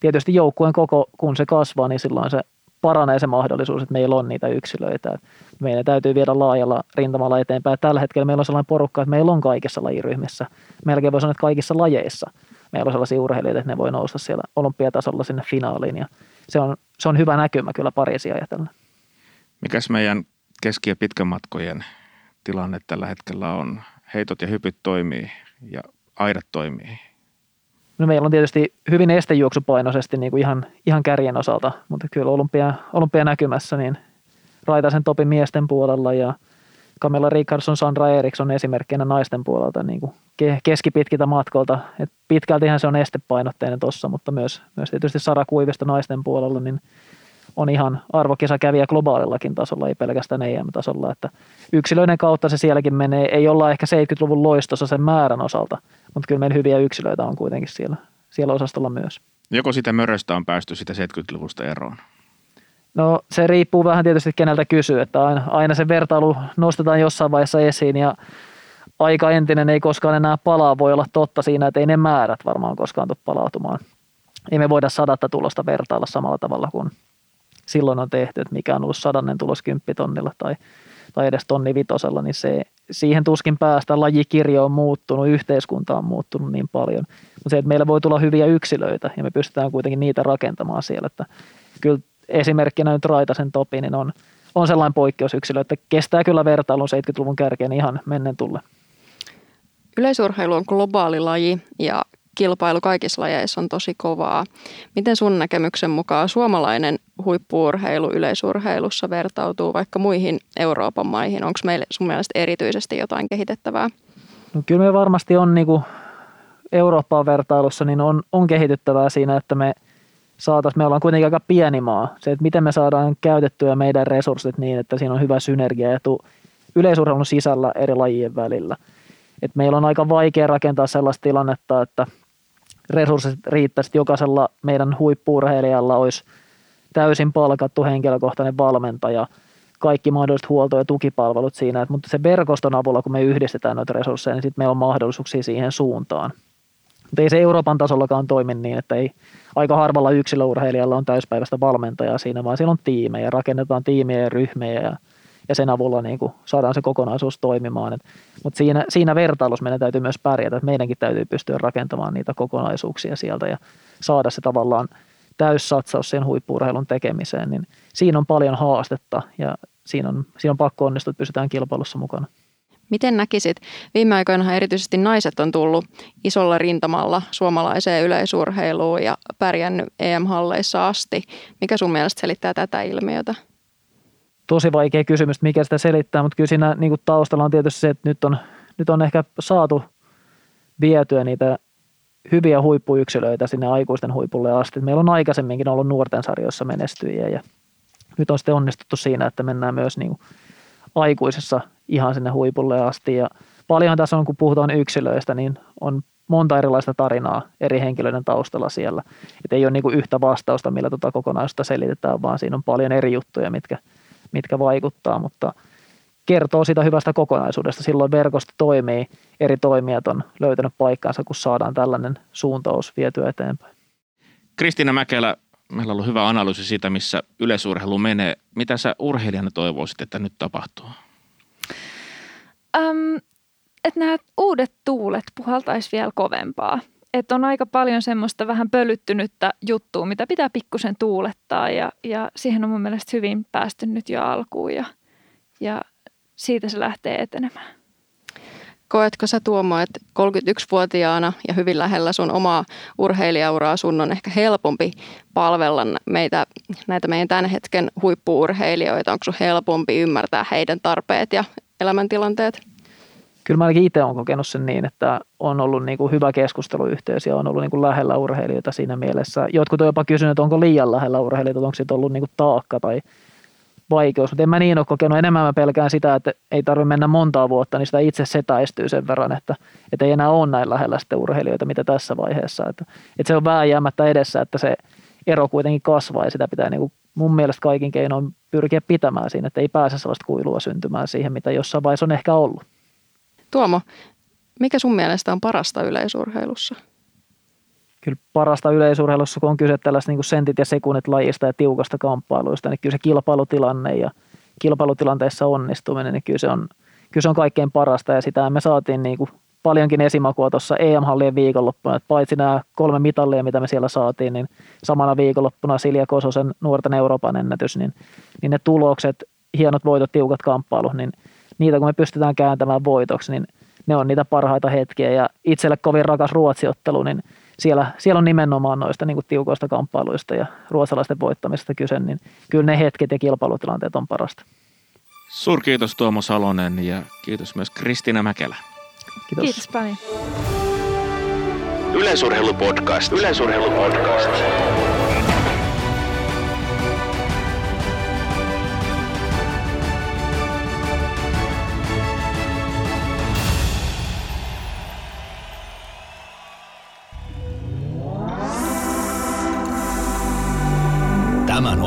Tietysti joukkueen koko, kun se kasvaa, niin silloin se paranee se mahdollisuus, että meillä on niitä yksilöitä. Meidän täytyy viedä laajalla rintamalla eteenpäin. Tällä hetkellä meillä on sellainen porukka, että meillä on kaikissa lajiryhmissä. Melkein voi sanoa, että kaikissa lajeissa – meillä on sellaisia urheilijoita, että ne voi nousta siellä olympiatasolla sinne finaaliin ja se on, se on hyvä näkymä kyllä Pariisia ajatellen. Mikäs meidän keski- ja pitkän matkojen tilanne tällä hetkellä on? Heitot ja hypyt toimii ja aidat toimii. No meillä on tietysti hyvin estejuoksupainoisesti niin kuin ihan, ihan kärjen osalta, mutta kyllä olympia, olympia näkymässä niin Raitasen topi miesten puolella ja Camilla Rickardson, Sandra Eriksson esimerkkinä naisten puolelta niin kuin keskipitkiltä matkolta. Et pitkältihän se on estepainotteinen tuossa, mutta myös, myös tietysti Sara Kuivisto naisten puolella niin on ihan arvokisakävijä globaalillakin tasolla, ei pelkästään EM-tasolla. Että yksilöiden kautta se sielläkin menee, ei olla ehkä 70-luvun loistossa sen määrän osalta, mutta kyllä meillä hyviä yksilöitä on kuitenkin siellä, siellä osastolla myös. Joko sitä möröstä on päästy sitä 70-luvusta eroon? No se riippuu vähän tietysti keneltä kysyy, että aina, aina se vertailu nostetaan jossain vaiheessa esiin ja aika entinen ei koskaan enää palaa, voi olla totta siinä, että ei ne määrät varmaan koskaan tule palautumaan. Ei me voida sadatta tulosta vertailla samalla tavalla kuin silloin on tehty, että mikä on ollut sadannen tulos kymppitonnilla tai, tai edes tonni vitosella, niin se, siihen tuskin päästä. Lajikirjo on muuttunut, yhteiskunta on muuttunut niin paljon. Mutta se, että meillä voi tulla hyviä yksilöitä ja me pystytään kuitenkin niitä rakentamaan siellä. Että kyllä esimerkkinä nyt Raitasen Topi, niin on, on sellainen poikkeusyksilö, että kestää kyllä vertailun 70-luvun kärkeen ihan mennen tulle. Yleisurheilu on globaali laji ja kilpailu kaikissa lajeissa on tosi kovaa. Miten sun näkemyksen mukaan suomalainen huippuurheilu yleisurheilussa vertautuu vaikka muihin Euroopan maihin? Onko meille sun mielestä erityisesti jotain kehitettävää? No kyllä me varmasti on niin kuin Eurooppaan vertailussa, niin on, on kehityttävää siinä, että me saataisiin, me ollaan kuitenkin aika pieni maa. Se, että miten me saadaan käytettyä meidän resurssit niin, että siinä on hyvä synergia ja yleisurheilun sisällä eri lajien välillä. Et meillä on aika vaikea rakentaa sellaista tilannetta, että resurssit riittäisi, että jokaisella meidän huippuurheilijalla olisi täysin palkattu henkilökohtainen valmentaja, kaikki mahdolliset huolto- ja tukipalvelut siinä, mutta se verkoston avulla, kun me yhdistetään noita resursseja, niin sitten meillä on mahdollisuuksia siihen suuntaan. Mutta ei se Euroopan tasollakaan toimi niin, että ei aika harvalla yksilöurheilijalla on täyspäiväistä valmentajaa siinä, vaan siellä on tiimejä, rakennetaan tiimejä ja ryhmiä ja, ja sen avulla niin kuin saadaan se kokonaisuus toimimaan. mutta siinä, siinä vertailussa meidän täytyy myös pärjätä, että meidänkin täytyy pystyä rakentamaan niitä kokonaisuuksia sieltä ja saada se tavallaan täyssatsaus siihen huippuurheilun tekemiseen, niin siinä on paljon haastetta ja siinä on, siinä on pakko onnistua, että pysytään kilpailussa mukana. Miten näkisit? Viime aikoina erityisesti naiset on tullut isolla rintamalla suomalaiseen yleisurheiluun ja pärjännyt EM-halleissa asti. Mikä sun mielestä selittää tätä ilmiötä? Tosi vaikea kysymys, mikä sitä selittää, mutta kyllä siinä niin taustalla on tietysti se, että nyt on, nyt on ehkä saatu vietyä niitä hyviä huippuyksilöitä sinne aikuisten huipulle asti. Meillä on aikaisemminkin ollut nuorten sarjoissa menestyjiä ja nyt on sitten onnistuttu siinä, että mennään myös niin aikuisessa ihan sinne huipulle asti. Ja paljon tässä on, kun puhutaan yksilöistä, niin on monta erilaista tarinaa eri henkilöiden taustalla siellä. Et ei ole niin kuin yhtä vastausta, millä tuota kokonaisuutta selitetään, vaan siinä on paljon eri juttuja, mitkä, mitkä vaikuttaa, mutta kertoo sitä hyvästä kokonaisuudesta. Silloin verkosto toimii, eri toimijat on löytänyt paikkaansa, kun saadaan tällainen suuntaus vietyä eteenpäin. Kristiina Mäkelä, meillä on ollut hyvä analyysi siitä, missä yleisurheilu menee. Mitä sä urheilijana toivoisit, että nyt tapahtuu? Öm, että nämä uudet tuulet puhaltaisi vielä kovempaa. Että on aika paljon semmoista vähän pölyttynyttä juttua, mitä pitää pikkusen tuulettaa ja, ja siihen on mun mielestä hyvin päästy nyt jo alkuun ja, ja siitä se lähtee etenemään. Koetko sä Tuomo, että 31-vuotiaana ja hyvin lähellä sun omaa urheilijauraa sun on ehkä helpompi palvella meitä, näitä meidän tämän hetken huippuurheilijoita? Onko sun helpompi ymmärtää heidän tarpeet ja elämäntilanteet? Kyllä mä ainakin itse olen kokenut sen niin, että on ollut niin kuin hyvä keskusteluyhteys ja on ollut niin kuin lähellä urheilijoita siinä mielessä. Jotkut on jopa kysynyt, että onko liian lähellä urheilijoita, onko siitä ollut niin kuin taakka tai vaikeus, mutta en mä niin ole kokenut. Enemmän mä pelkään sitä, että ei tarvitse mennä montaa vuotta, niin sitä itse setäistyy sen verran, että, että ei enää ole näin lähellä sitten urheilijoita, mitä tässä vaiheessa. Että, että se on vääjäämättä edessä, että se ero kuitenkin kasvaa ja sitä pitää niin kuin mun mielestä kaikin keinoin pyrkiä pitämään siinä, että ei pääse sellaista kuilua syntymään siihen, mitä jossain vaiheessa on ehkä ollut. Tuomo, mikä sun mielestä on parasta yleisurheilussa? Kyllä parasta yleisurheilussa, kun on kyse tällaista niin sentit ja sekunnit lajista ja tiukasta kamppailuista, niin kyllä se kilpailutilanne ja kilpailutilanteessa onnistuminen, niin kyllä se on, kyllä se on kaikkein parasta ja sitä me saatiin niin kuin paljonkin esimakua tuossa EM-hallien viikonloppuna, että paitsi nämä kolme mitallia, mitä me siellä saatiin, niin samana viikonloppuna Silja Kososen nuorten Euroopan ennätys, niin, niin ne tulokset, hienot voitot, tiukat kamppailut, niin niitä kun me pystytään kääntämään voitoksi, niin ne on niitä parhaita hetkiä. Ja itselle kovin rakas ruotsiottelu, niin siellä, siellä on nimenomaan noista niin kuin tiukoista kamppailuista ja ruotsalaisten voittamisesta kyse, niin kyllä ne hetket ja kilpailutilanteet on parasta. Suurkiitos Tuomo Salonen ja kiitos myös Kristiina Mäkelä. Kiitos. Kiitos paljon. Yleisurheilupodcast. Yleisurheilupodcast.